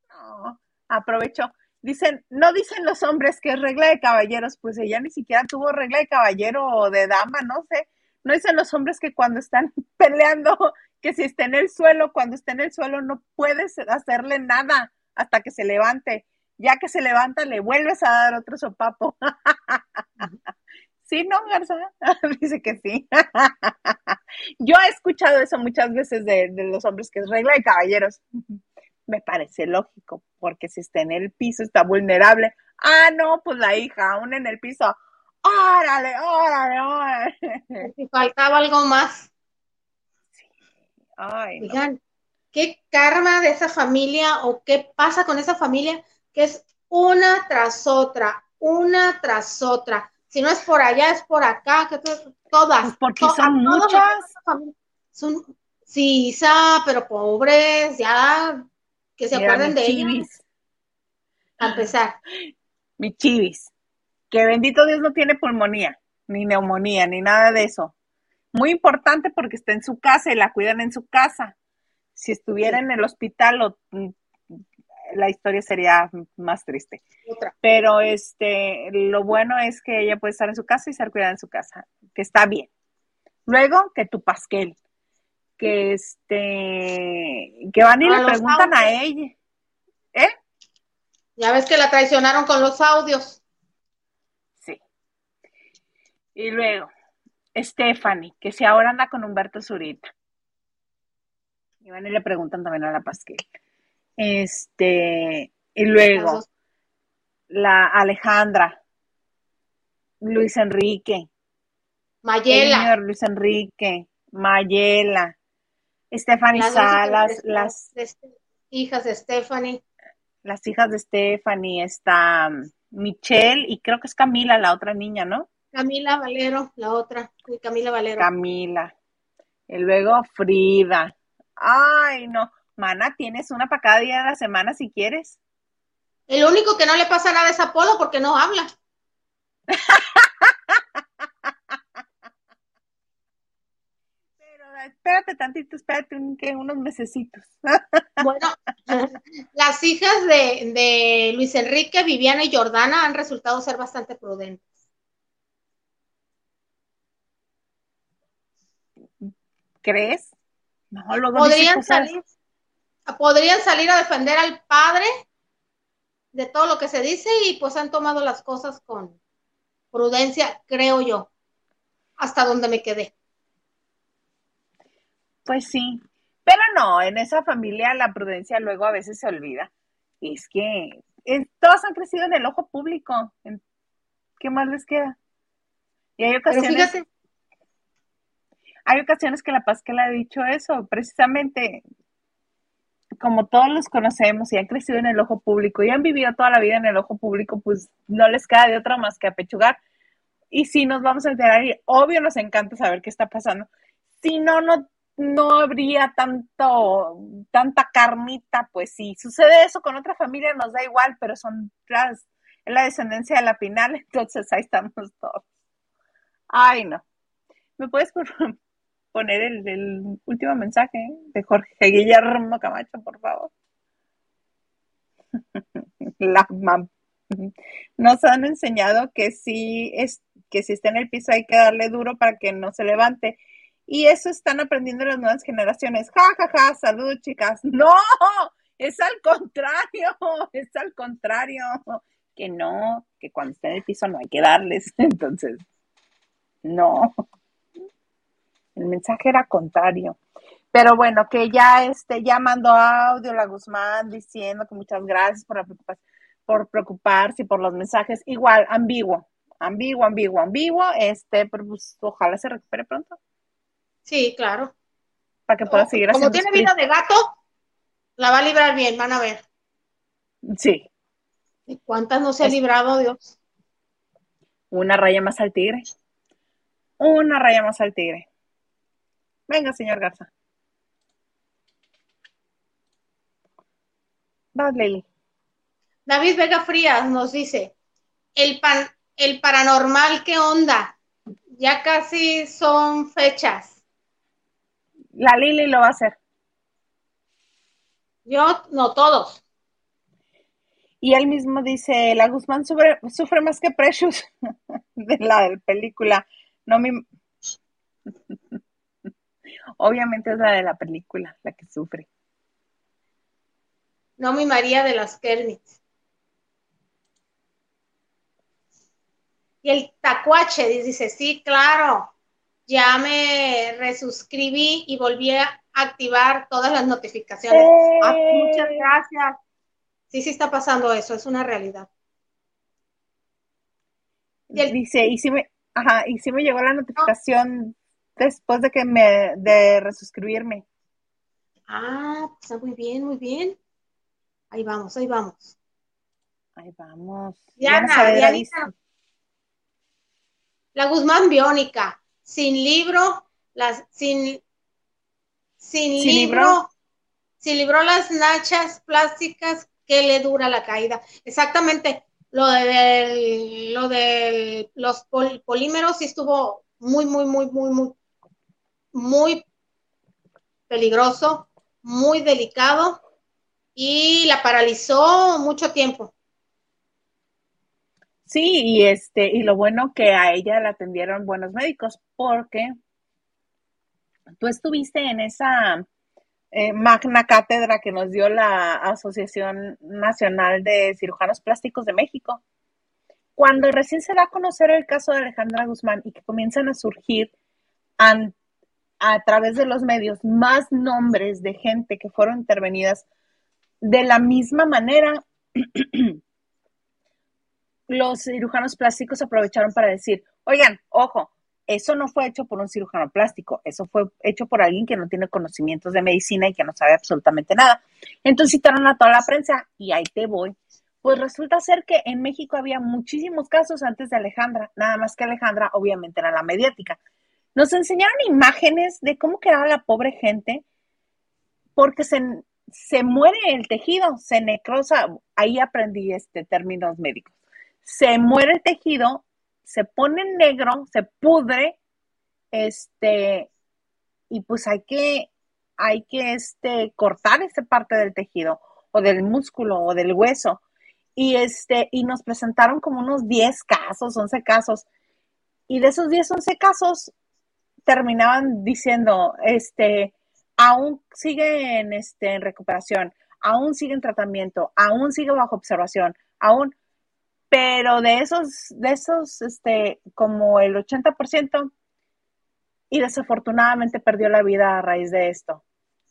No, aprovechó. Dicen, no dicen los hombres que es regla de caballeros, pues ella ni siquiera tuvo regla de caballero o de dama, no sé. No dicen los hombres que cuando están (laughs) peleando, que si está en el suelo, cuando está en el suelo no puedes hacerle nada hasta que se levante. Ya que se levanta, le vuelves a dar otro sopapo. (laughs) ¿Sí, no, Garza? (laughs) Dice que sí. Yo he escuchado eso muchas veces de, de, los hombres, que es regla de caballeros. Me parece lógico, porque si está en el piso, está vulnerable. Ah, no, pues la hija, aún en el piso. ¡Órale, órale, órale! Si faltaba algo más. Sí. Ay, no. Oigan, ¿qué karma de esa familia o qué pasa con esa familia? Que es una tras otra, una tras otra. Si no es por allá, es por acá, que todas. Pues porque son muchas. Son, sí, Isa, pero pobres, ya, que se Mira, acuerden de chivis. ellas. A empezar. Mi chivis. Que bendito Dios no tiene pulmonía, ni neumonía, ni nada de eso. Muy importante porque está en su casa y la cuidan en su casa. Si estuviera en el hospital, lo- la historia sería más triste. Otra. Pero este, lo bueno es que ella puede estar en su casa y ser cuidada en su casa, que está bien. Luego, que tu pasquel, que este, que van y A le los preguntan a ella, ¿eh? Ya ves que la traicionaron con los audios. Y luego, Stephanie, que si ahora anda con Humberto Zurita. Y van y le preguntan también a la Pasquel. Este, y luego, la Alejandra, Luis Enrique, el Mayela. señor Luis Enrique, Mayela, Stephanie Las Salas, de- las, de hijas de Stephanie. las hijas de Stephanie, está um, Michelle y creo que es Camila, la otra niña, ¿no? Camila Valero, la otra. Camila Valero. Camila. Y luego Frida. Ay, no. Mana, tienes una para cada día de la semana si quieres. El único que no le pasa nada es Apolo porque no habla. Pero espérate tantito, espérate un- que unos mesecitos. Bueno, (laughs) las hijas de, de Luis Enrique, Viviana y Jordana han resultado ser bastante prudentes. ¿Crees? No, luego Podrían cosas- salir, podrían salir a defender al padre de todo lo que se dice y pues han tomado las cosas con prudencia, creo yo, hasta donde me quedé. Pues sí. Pero no, en esa familia la prudencia luego a veces se olvida. Es que todos han crecido en el ojo público. ¿Qué más les queda? Y hay ocasiones. Hay ocasiones que la le ha dicho eso, precisamente como todos los conocemos y han crecido en el ojo público y han vivido toda la vida en el ojo público, pues no les queda de otra más que apechugar. Y si nos vamos a enterar, y obvio nos encanta saber qué está pasando. Si no, no, no habría tanto, tanta carnita, pues si sucede eso con otra familia nos da igual, pero son las, es la descendencia de la Pinal, (laughs) entonces ahí estamos todos. Ay, no. ¿Me puedes poner el, último mensaje de Jorge Guillermo Camacho, por favor? (laughs) La mam. Nos han enseñado que si es que si está en el piso hay que darle duro para que no se levante. Y eso están aprendiendo las nuevas generaciones. Ja, ja, ja, salud, chicas. No, es al contrario, (laughs) es al contrario. Que no, que cuando está en el piso no hay que darles. (laughs) Entonces, no. El mensaje era contrario. Pero bueno, que ya este, ya mandó audio la Guzmán diciendo que muchas gracias por, por preocuparse y por los mensajes. Igual, ambiguo, ambiguo, ambiguo, ambiguo. Este, pero pues, ojalá se recupere pronto. Sí, claro. Para que pueda seguir haciendo. Como tiene vida de gato, la va a librar bien, van a ver. Sí. ¿Y cuántas no se ha librado, Dios? Una raya más al tigre. Una raya más al tigre. Venga, señor Garza. Vas, Lili. David Vega Frías nos dice, el, pan, el paranormal, ¿qué onda? Ya casi son fechas. La Lili lo va a hacer. Yo, no todos. Y él mismo dice, la Guzmán sufre, sufre más que Precious (laughs) de la película. No me... Obviamente es la de la película, la que sufre. No mi María de las Kernitz. Y el tacuache dice, sí, claro, ya me resuscribí y volví a activar todas las notificaciones. Ah, muchas gracias. Sí, sí está pasando eso, es una realidad. Dice, y si me, ajá, y si me llegó la notificación después de que me, de resuscribirme. Ah, pues está muy bien, muy bien. Ahí vamos, ahí vamos. Ahí vamos. Diana, Diana. La Guzmán Biónica, sin libro, las, sin, sin, libro, sin libro las nachas plásticas que le dura la caída. Exactamente, lo de, lo de los polímeros sí estuvo muy, muy, muy, muy, muy muy peligroso, muy delicado y la paralizó mucho tiempo. Sí, y este, y lo bueno que a ella la atendieron buenos médicos, porque tú estuviste en esa eh, magna cátedra que nos dio la Asociación Nacional de Cirujanos Plásticos de México. Cuando recién se da a conocer el caso de Alejandra Guzmán y que comienzan a surgir ante a través de los medios más nombres de gente que fueron intervenidas de la misma manera. (clears throat) los cirujanos plásticos aprovecharon para decir, oigan, ojo, eso no fue hecho por un cirujano plástico, eso fue hecho por alguien que no tiene conocimientos de medicina y que no sabe absolutamente nada. Entonces citaron a toda la prensa y ahí te voy. Pues resulta ser que en México había muchísimos casos antes de Alejandra, nada más que Alejandra obviamente era la mediática. Nos enseñaron imágenes de cómo quedaba la pobre gente porque se, se muere el tejido, se necrosa, ahí aprendí este términos médicos. Se muere el tejido, se pone negro, se pudre, este, y pues hay que, hay que este, cortar esa parte del tejido o del músculo o del hueso. Y este, y nos presentaron como unos 10 casos, 11 casos. Y de esos 10, 11 casos, terminaban diciendo, este, aún sigue en, este, en recuperación, aún sigue en tratamiento, aún sigue bajo observación, aún, pero de esos, de esos, este, como el 80%, y desafortunadamente perdió la vida a raíz de esto.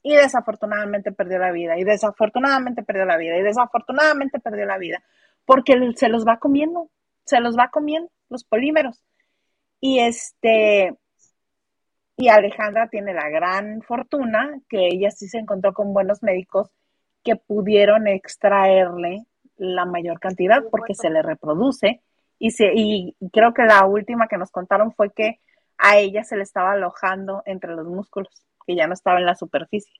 y desafortunadamente perdió la vida, y desafortunadamente perdió la vida, y desafortunadamente perdió la vida, porque se los va comiendo, se los va comiendo los polímeros. Y este, y Alejandra tiene la gran fortuna que ella sí se encontró con buenos médicos que pudieron extraerle la mayor cantidad porque se le reproduce. Y, se, y creo que la última que nos contaron fue que a ella se le estaba alojando entre los músculos que ya no estaba en la superficie.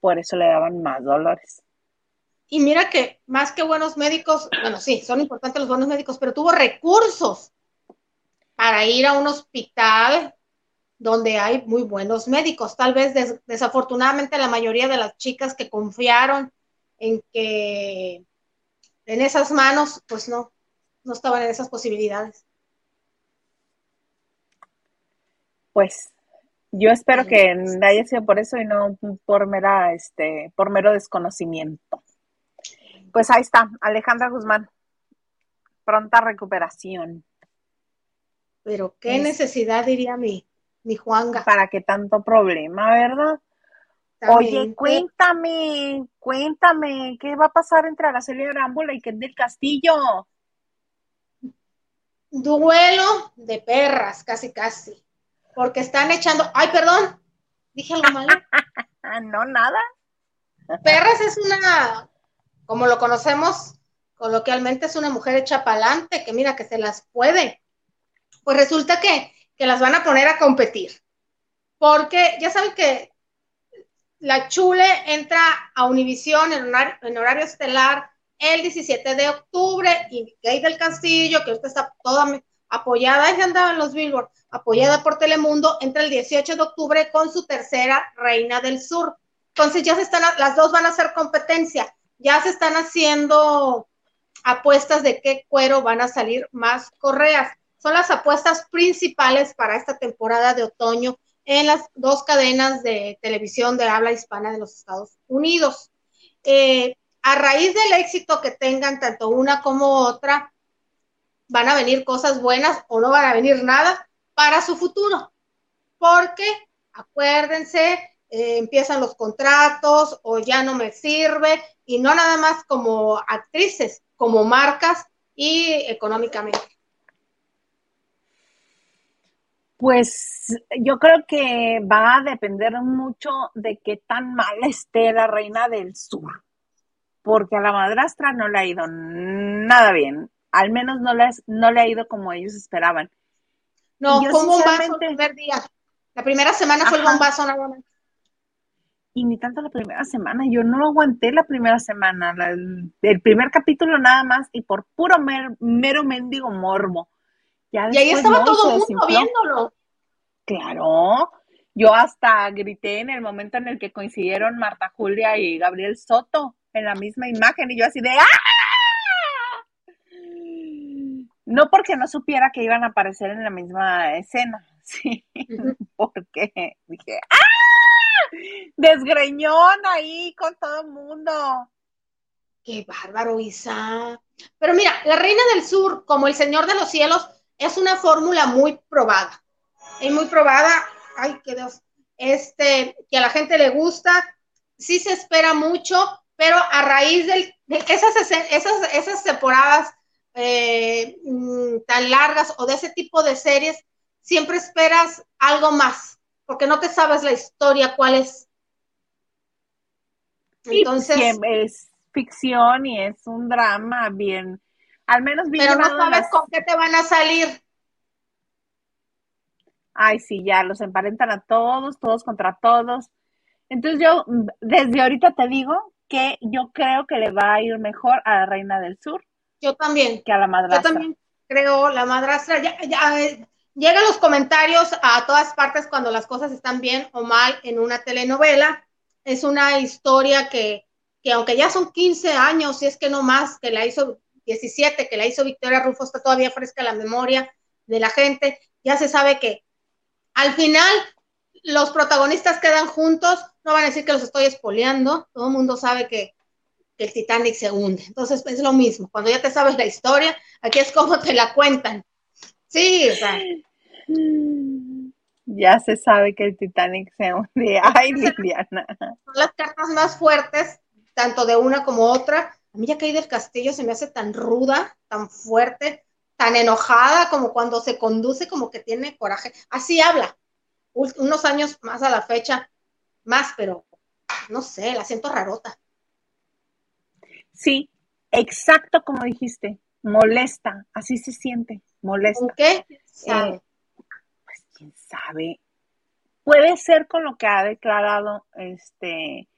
Por eso le daban más dolores. Y mira que más que buenos médicos, bueno, sí, son importantes los buenos médicos, pero tuvo recursos para ir a un hospital donde hay muy buenos médicos. Tal vez desafortunadamente la mayoría de las chicas que confiaron en que en esas manos, pues no, no estaban en esas posibilidades. Pues yo espero que haya sido por eso y no por mera, este, por mero desconocimiento. Pues ahí está, Alejandra Guzmán. Pronta recuperación. Pero qué necesidad diría mi, mi Juanga. ¿Para qué tanto problema, verdad? Oye, cuéntame, cuéntame, ¿qué va a pasar entre Araceli Arámbula y Ken del Castillo? Duelo de perras, casi, casi porque están echando, ay, perdón, dije algo malo. (laughs) no, nada. Perras es una, como lo conocemos coloquialmente, es una mujer hecha pa'lante, que mira que se las puede. Pues resulta que, que las van a poner a competir. Porque ya saben que la Chule entra a Univisión en horario, estelar el 17 de octubre y Gay del Castillo, que ahorita está toda apoyada, ahí andaba en los Billboard, apoyada por Telemundo, entra el 18 de octubre con su tercera Reina del Sur. Entonces ya se están, las dos van a hacer competencia, ya se están haciendo apuestas de qué cuero van a salir más correas. Son las apuestas principales para esta temporada de otoño en las dos cadenas de televisión de habla hispana de los Estados Unidos. Eh, a raíz del éxito que tengan tanto una como otra, van a venir cosas buenas o no van a venir nada para su futuro. Porque, acuérdense, eh, empiezan los contratos o ya no me sirve, y no nada más como actrices, como marcas y económicamente. Pues yo creo que va a depender mucho de qué tan mal esté la reina del sur, porque a la madrastra no le ha ido nada bien al menos no, les, no le ha ido como ellos esperaban. No, fue un bombazo el primer día. La primera semana fue el bombazo nada más. Y ni tanto la primera semana, yo no lo aguanté la primera semana, el, primer capítulo nada más y por puro mero mendigo morbo. Y ahí estaba todo el mundo viéndolo. Claro, yo hasta grité en el momento en el que coincidieron Marta Julia y Gabriel Soto en la misma imagen y yo así de ¡ah! No porque no supiera que iban a aparecer en la misma escena, (laughs) sí, porque dije, ¡ah! Desgreñón ahí con todo el mundo. Qué bárbaro, Isa. Pero mira, la Reina del Sur, como el Señor de los Cielos, es una fórmula muy probada. Es muy probada, ay, qué Dios, este, que a la gente le gusta, sí se espera mucho, pero a raíz de esas, esas, esas temporadas eh, mm, tan largas o de ese tipo de series, siempre esperas algo más, porque no te sabes la historia, cuál es. Entonces. es ficción y es un drama bien, al menos bien. Pero no sabes con qué te van a salir. Ay, sí, ya los emparentan a todos, todos contra todos. Entonces yo desde ahorita te digo que yo creo que le va a ir mejor a la Reina del Sur yo también. Que a la madrastra. Yo también creo, la madrastra, ya, ya eh, llegan los comentarios a todas partes cuando las cosas están bien o mal en una telenovela. Es una historia que, que aunque ya son 15 años, si es que no más, que la hizo 17, que la hizo Victoria Rufo, está todavía fresca la memoria de la gente, ya se sabe que al final los protagonistas quedan juntos, no van a decir que los estoy espoleando, todo el mundo sabe que que el Titanic se hunde. Entonces es lo mismo, cuando ya te sabes la historia, aquí es como te la cuentan. Sí, o sea. Ya se sabe que el Titanic se hunde. Ay, Liliana. Son las cartas más fuertes, tanto de una como otra. A mí ya caí del castillo se me hace tan ruda, tan fuerte, tan enojada como cuando se conduce, como que tiene coraje. Así habla. Unos años más a la fecha, más, pero no sé, la siento rarota. Sí, exacto como dijiste, molesta, así se siente, molesta. ¿Con qué? Eh, pues quién sabe. Puede ser con lo que ha declarado este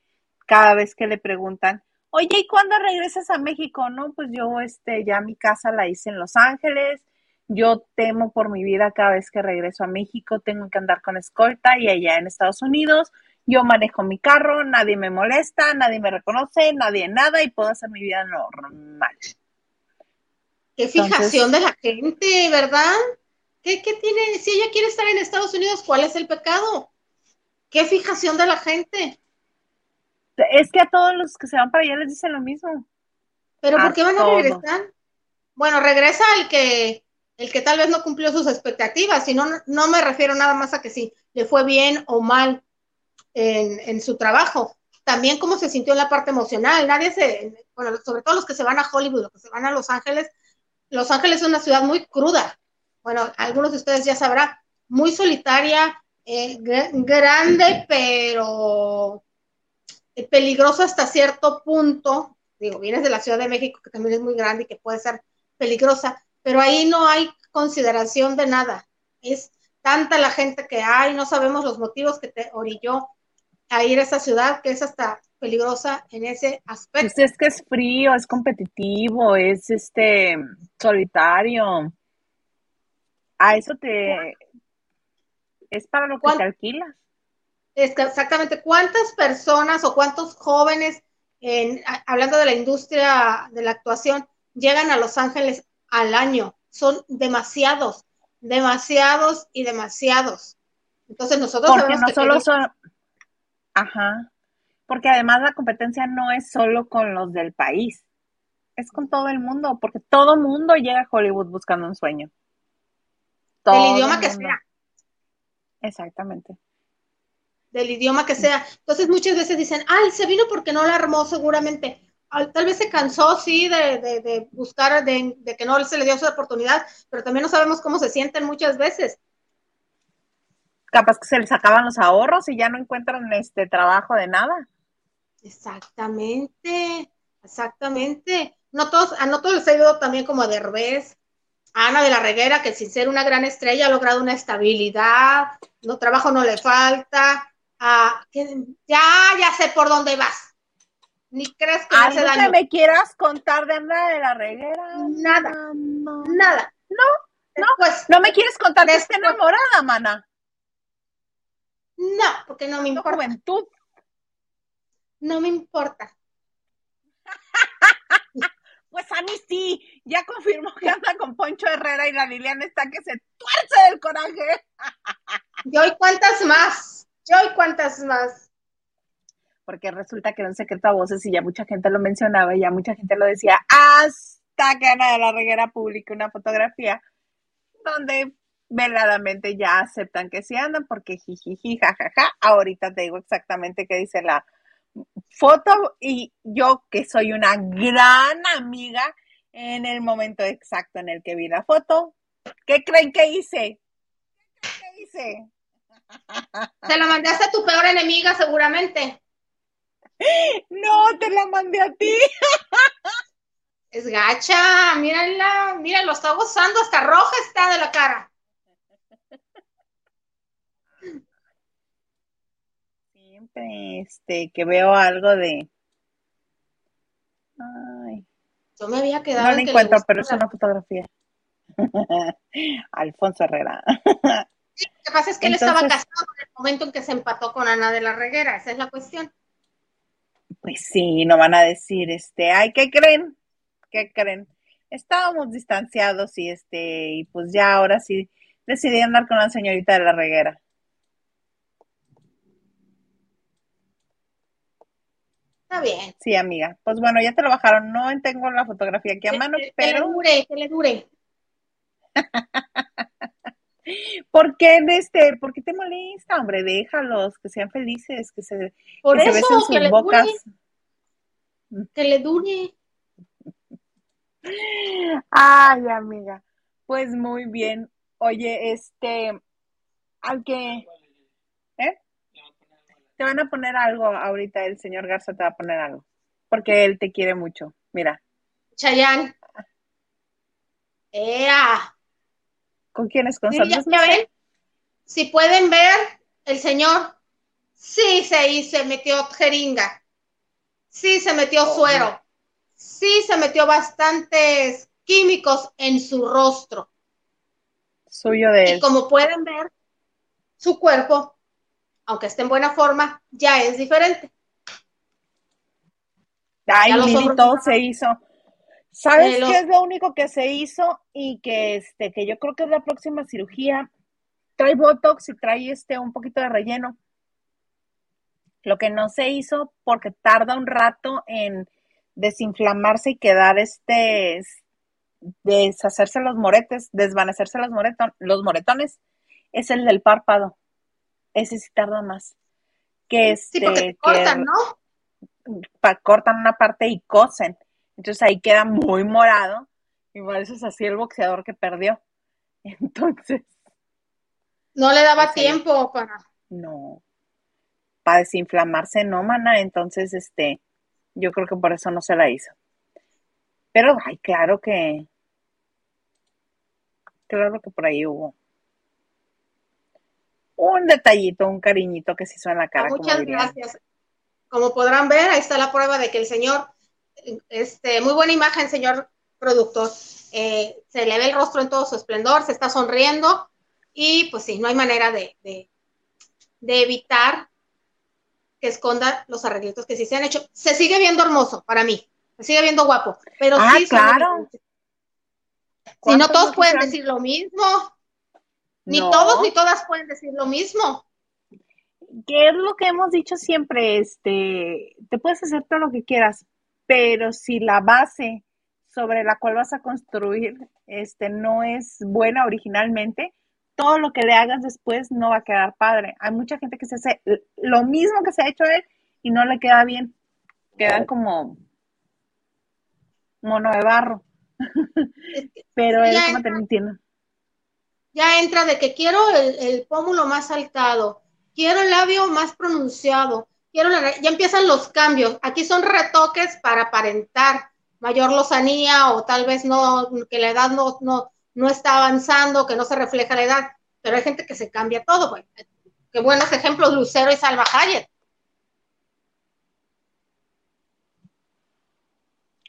cada vez que le preguntan, oye, ¿y cuándo regresas a México? No, pues yo este ya mi casa la hice en Los Ángeles, yo temo por mi vida cada vez que regreso a México, tengo que andar con escolta y allá en Estados Unidos yo manejo mi carro, nadie me molesta, nadie me reconoce, nadie nada y puedo hacer mi vida normal. Qué fijación de la gente, ¿verdad? ¿Qué, ¿Qué, tiene? Si ella quiere estar en Estados Unidos, ¿cuál es el pecado? ¿Qué fijación de la gente? Es que a todos los que se van para allá les dicen lo mismo. ¿Pero por qué van a regresar? Bueno, regresa el que el que tal vez no cumplió sus expectativas, si no, no me refiero nada más a que si le fue bien o mal en, en, su trabajo, también cómo se sintió en la parte emocional, nadie se, bueno, sobre todo los que se van a Hollywood, los que se van a Los Ángeles, Los Ángeles es una ciudad muy cruda, bueno, algunos de ustedes ya sabrán, muy solitaria, eh, grande, pero peligroso hasta cierto punto, digo, vienes de la Ciudad de México, que también es muy grande y que puede ser peligrosa, pero ahí no hay consideración de nada. Es tanta la gente que hay, no sabemos los motivos que te orilló a ir a esa ciudad, que es hasta peligrosa en ese aspecto. Pues es que es frío, es competitivo, es este solitario. A eso te es para lo que te alquilas. Es que exactamente cuántas personas o cuántos jóvenes, en, hablando de la industria de la actuación, llegan a Los Ángeles al año. Son demasiados, demasiados y demasiados. Entonces nosotros porque no solo son, ajá, porque además la competencia no es solo con los del país, es con todo el mundo, porque todo mundo llega a Hollywood buscando un sueño. Todo el idioma que sea. Exactamente. Del idioma que sea. Entonces muchas veces dicen, ay, se vino porque no la armó seguramente tal vez se cansó, sí, de, de, de buscar, de, de, que no se le dio su oportunidad, pero también no sabemos cómo se sienten muchas veces. Capaz que se les acaban los ahorros y ya no encuentran este trabajo de nada. Exactamente, exactamente. No todos, a no todos les ha ido también como Derbez, a Ana de la Reguera, que sin ser una gran estrella ha logrado una estabilidad, no trabajo no le falta. A, ya, ya sé por dónde vas ni crees que hace daño. que me quieras contar de Ana de la Reguera? Nada, no, nada. No, no, pues. No me quieres contar que esté enamorada, mana. No, porque no me importa. Juventud. No me importa. (laughs) pues a mí sí, ya confirmó que anda con Poncho Herrera y la Liliana está que se tuerce del coraje. (laughs) Y cuántas más, yo y cuántas más porque resulta que era un secreto a voces y ya mucha gente lo mencionaba y ya mucha gente lo decía hasta que Ana de la Reguera publique una fotografía donde veladamente ya aceptan que sí andan porque jijiji, jajaja. Ahorita te digo exactamente qué dice la foto y yo que soy una gran amiga en el momento exacto en el que vi la foto, ¿qué creen que hice? ¿Qué creen que hice? Se la mandaste a tu peor enemiga seguramente. No, te la mandé a ti. Es gacha, mírala, mira, lo está gozando, hasta roja está de la cara. Siempre este que veo algo de Ay. Yo me había quedado. No la encuentro, pero es una fotografía. (laughs) Alfonso Herrera. Sí, lo que pasa es que él estaba casado en el momento en que se empató con Ana de la Reguera, esa es la cuestión. Pues sí, no van a decir, este, ay, ¿qué creen? ¿Qué creen? Estábamos distanciados y este, y pues ya ahora sí decidí andar con la señorita de la reguera. Está bien. Sí, amiga. Pues bueno, ya te lo bajaron. No tengo la fotografía aquí a mano, pero. Que le dure, que le dure. (laughs) ¿Por qué, este, ¿Por qué te molesta, hombre? Déjalos, que sean felices, que se, Por que eso, se besen sus que bocas. dure, que le dure. Ay, amiga. Pues muy bien. Oye, este, al que, ¿eh? Te van a poner algo ahorita, el señor Garza te va a poner algo, porque él te quiere mucho. Mira, Chayán. ¡Ea! ¿Con quiénes? ¿Con ven, si pueden ver, el señor sí se, y se metió jeringa, sí se metió Oh, suero, sí se metió bastantes químicos en su rostro. Suyo de Y él. como pueden ver, su cuerpo, aunque esté en buena forma, ya es diferente. Ay, ya Lili, todo se hizo. ¿Sabes qué es lo único que se hizo? Y que este, que yo creo que es la próxima cirugía. Trae Botox y trae este un poquito de relleno. Lo que no se hizo porque tarda un rato en desinflamarse y quedar este deshacerse los moretes, desvanecerse los moreton- los moretones, es el del párpado. Ese sí tarda más. Que Sí, porque este te cortan, que ¿no? pa- cortan una parte y cosen. Entonces ahí queda muy morado. Igual eso es así el boxeador que perdió. (laughs) Entonces, No le daba tiempo para... no. Para desinflamarse, no, mana. Entonces, este, yo creo que por eso no se la hizo. Pero, ay, claro que, claro que por ahí hubo un detallito, un cariñito que se hizo en la cara, como Muchas gracias. Como podrán ver, ahí está la prueba de que el señor, este, muy buena imagen, señor productor. Eh, se le ve el rostro en todo su esplendor, se está sonriendo y pues sí, no hay manera de, de, de evitar que esconda los arreglitos que sí se han hecho. Se sigue viendo hermoso para mí, se sigue viendo guapo, pero Ah, sí claro. Si no ¿Cuántos todos no pueden decir lo mismo, ni No. todos ni todas pueden decir lo mismo. que es lo que hemos dicho siempre, este, te puedes hacer todo lo que quieras, pero si la base sobre la cual vas a construir, este, no es buena originalmente, todo lo que le hagas después no va a quedar padre. Hay mucha gente que se hace lo mismo que se ha hecho él y no le queda bien. Quedan como mono de barro. (laughs) Pero él Ya como te entiendo. ya entra de que quiero el, el pómulo más saltado, quiero el labio más pronunciado, quiero la- ya empiezan los cambios. Aquí son retoques para aparentar mayor lozanía o tal vez no, que la edad no, no, no está avanzando, que no se refleja la edad, pero hay gente que se cambia todo. Pues. Qué buenos ejemplos, Lucero y Salva Hayek.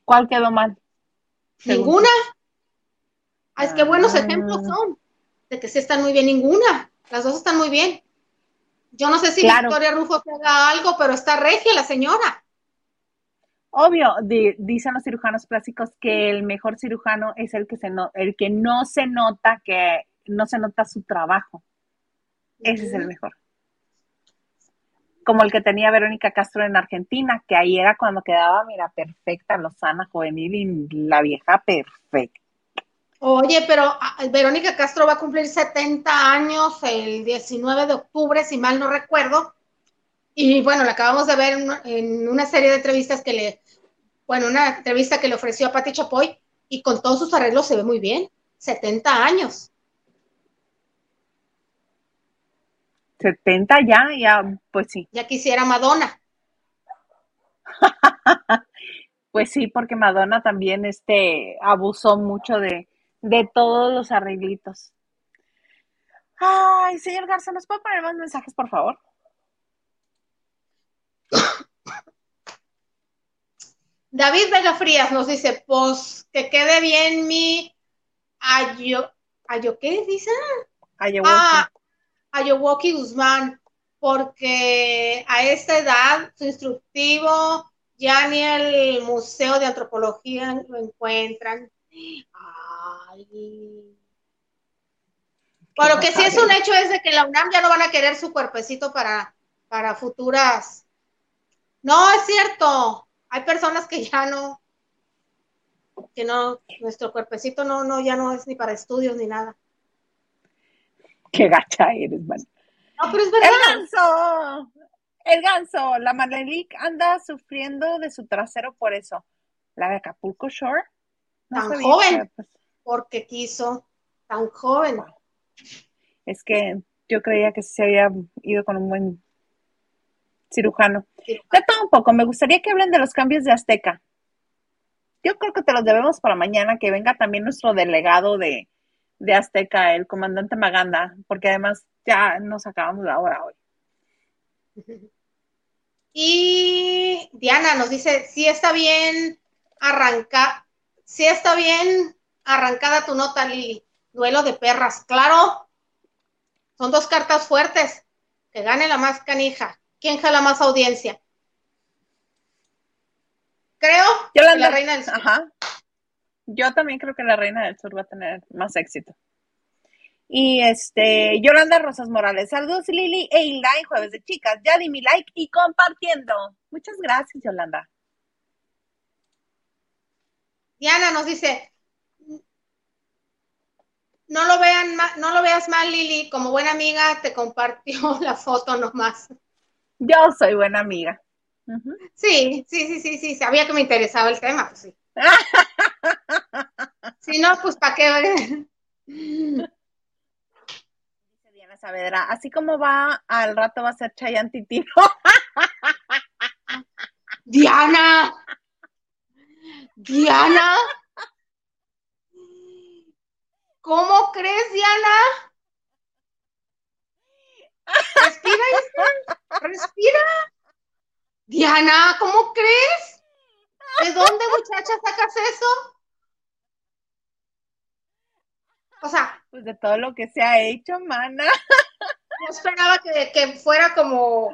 ¿Cuál quedó mal? Ninguna. Ah, es que buenos Ah. ejemplos son, de que sí están muy bien, ninguna. Las dos están muy bien. Yo no sé si Claro. Victoria Rufo te haga algo, pero está regia la señora. Obvio, di- dicen los cirujanos plásticos que el mejor cirujano es el que se no, el que no se nota que no se nota su trabajo. Ese es el mejor. Como el que tenía Verónica Castro en Argentina, que ahí era cuando quedaba, mira, perfecta, lozana, juvenil y la vieja perfecta. Oye, pero ah, Verónica Castro va a cumplir 70 años el 19 de octubre, si mal no recuerdo. Y bueno, la acabamos de ver en una, en una serie de entrevistas que le, bueno, una entrevista que le ofreció a Pati Chapoy y con todos sus arreglos se ve muy bien. 70 años. 70 ya, ya, pues sí. Ya quisiera Madonna. (laughs) Pues sí, porque Madonna también este, abusó mucho de, de todos los arreglitos. Ay, señor Garza, ¿nos puede poner más mensajes, por favor? David Vega Frías nos dice, pues que quede bien mi ayo, ayo ¿qué dice? Ayahuasca. Ah, Ayowoki Guzmán, porque a esta edad su instructivo ya ni el Museo de Antropología lo encuentran. Ay. Pero que sí es un hecho es de que la UNAM ya no van a querer su cuerpecito para, para futuras. No, es cierto. Hay personas que ya no, que no, nuestro cuerpecito no, no, ya no es ni para estudios ni nada. Qué gacha eres, man. No, pero es verdad. El ganso, el ganso, la Manelik anda sufriendo de su trasero por eso. La de Acapulco Shore. Tan joven. que, pues, Porque quiso, tan joven. es que yo creía que se había ido con un buen cirujano. Sí. De todo un poco, me gustaría que hablen de los cambios de Azteca. Yo creo que te los debemos para mañana, que venga también nuestro delegado de, de Azteca, el comandante Maganda, porque además ya nos acabamos la hora hoy. (laughs) Y Diana nos dice, sí está bien arranca, sí está bien arrancada tu nota, Lili. Duelo de perras, claro. Son dos cartas fuertes. Que gane la más canija. ¿Quién jala más audiencia? Creo que Yolanda- la reina del sur. Ajá. Yo también creo que la Reina del Sur va a tener más éxito. Y este, Yolanda Rosas Morales, saludos Lili e en Jueves de Chicas. Ya di mi like y compartiendo. Muchas gracias, Yolanda. Diana nos dice, no lo vean no lo veas mal, Lili, como buena amiga te compartió (laughs) la foto nomás. Yo soy buena amiga. Sí, sí, sí, sí, sí, sabía que me interesaba el tema, pues sí. (laughs) Si no, pues para qué. Dice Diana Saavedra, así como va, al rato va a ser Chayanne Titino. Diana. (laughs) Diana. ¿Cómo crees, Diana? Respira, hija, respira. Diana, ¿cómo crees? ¿De dónde, muchacha, sacas eso? O sea, Pues de todo lo que se ha hecho, mana. yo esperaba que, que fuera como,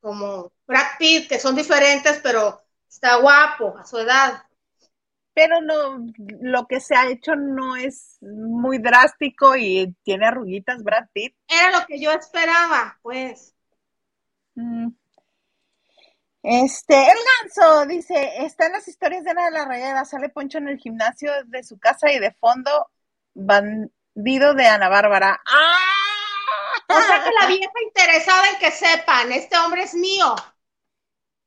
como Brad Pitt, que son diferentes, pero está guapo a su edad. Pero no, lo que se ha hecho no es muy drástico y tiene arruguitas Brad Pitt. Era lo que yo esperaba, pues. Mm. Este, el ganso dice, está en las historias de Ana de la Reguera, sale Poncho en el gimnasio de su casa y de fondo, bandido de Ana Bárbara. ¡Ah! O sea que la vieja interesada en que sepan, este hombre es mío.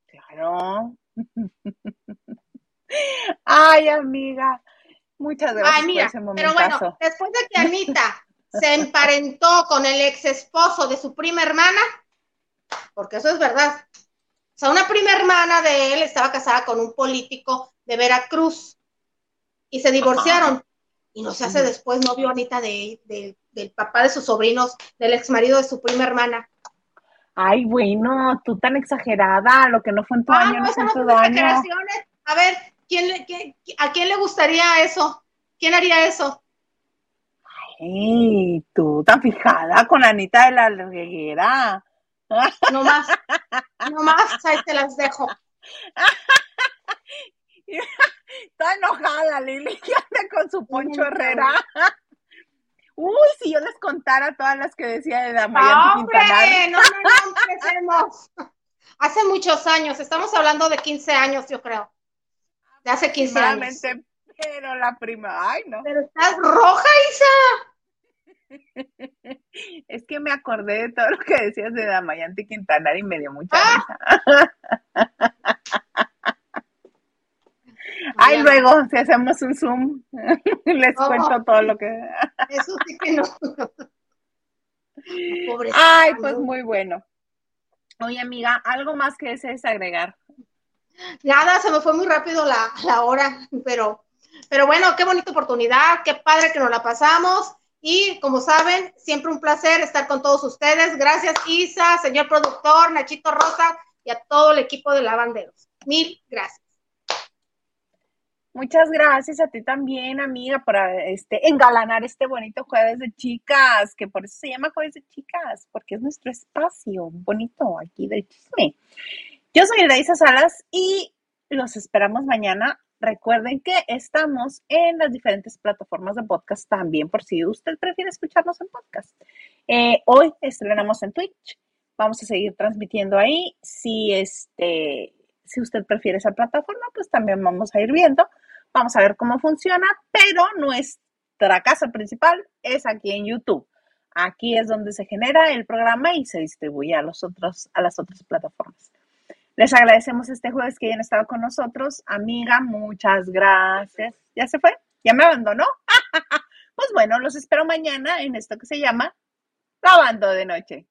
Claro. (laughs) Ay, amiga. Muchas gracias Ay, mira, por ese pero bueno, después de que Anita se emparentó con el ex esposo de su prima hermana, porque eso es verdad. O sea, una prima hermana de él estaba casada con un político de Veracruz y se divorciaron. Y no se hace después novio Anita de, de- del papá de sus sobrinos, del ex marido de su prima hermana. Ay, bueno, tú tan exagerada, lo que no fue en tu Ah, año no, no fue en tu exageraciones. A ver, ¿quién le- quién- ¿a quién le gustaría eso? ¿Quién haría eso? Ay, tú tan fijada con Anita de la Reguera. No más, no más, ahí te las dejo. (laughs) Está enojada, Lili, (laughs) con su Poncho. Herrera. (laughs) Uy, si yo les contara todas las que decía de Damayanti ¡Ah, ¡Hombre! Quintanar. No, no, no empecemos. Hace muchos años, estamos hablando de 15 años, yo creo. De hace 15 años. Pero la prima, ay, no. Pero estás roja, Isa. (laughs) Es que me acordé de todo lo que decías de Damayanti Quintanar y me dio mucha Ah. risa. (laughs) Ay, luego, si hacemos un Zoom, (laughs) les Oh. cuento todo lo que... Eso sí que no. Pobrecita, Ay, pues muy bueno. Oye, amiga, ¿algo más que desees agregar? Nada, se me fue muy rápido la, la hora, pero, pero bueno, qué bonita oportunidad, qué padre que nos la pasamos. Y como saben, siempre un placer estar con todos ustedes. Gracias, Isa, señor productor, Nachito Rosa y a todo el equipo de Lavanderos. Mil gracias. Muchas gracias a ti también, amiga, por este, engalanar este bonito jueves de chicas, que por eso se llama jueves de chicas, porque es nuestro espacio bonito aquí del chisme. Yo soy Elisa Salas y los esperamos mañana. Recuerden que estamos en las diferentes plataformas de podcast también, por si usted prefiere escucharnos en podcast. Eh, hoy estrenamos en Twitch. Vamos a seguir transmitiendo ahí. Si, este, si usted prefiere esa plataforma, pues también vamos a ir viendo. Vamos a ver cómo funciona, pero nuestra casa principal es aquí en YouTube. Aquí es donde se genera el programa y se distribuye a, los otros, a las otras plataformas. Les agradecemos este jueves que hayan estado con nosotros. Amiga, muchas gracias. ¿Ya se fue? ¿Ya me abandonó? (laughs) pues bueno, los espero mañana en esto que se llama Lavando de Noche.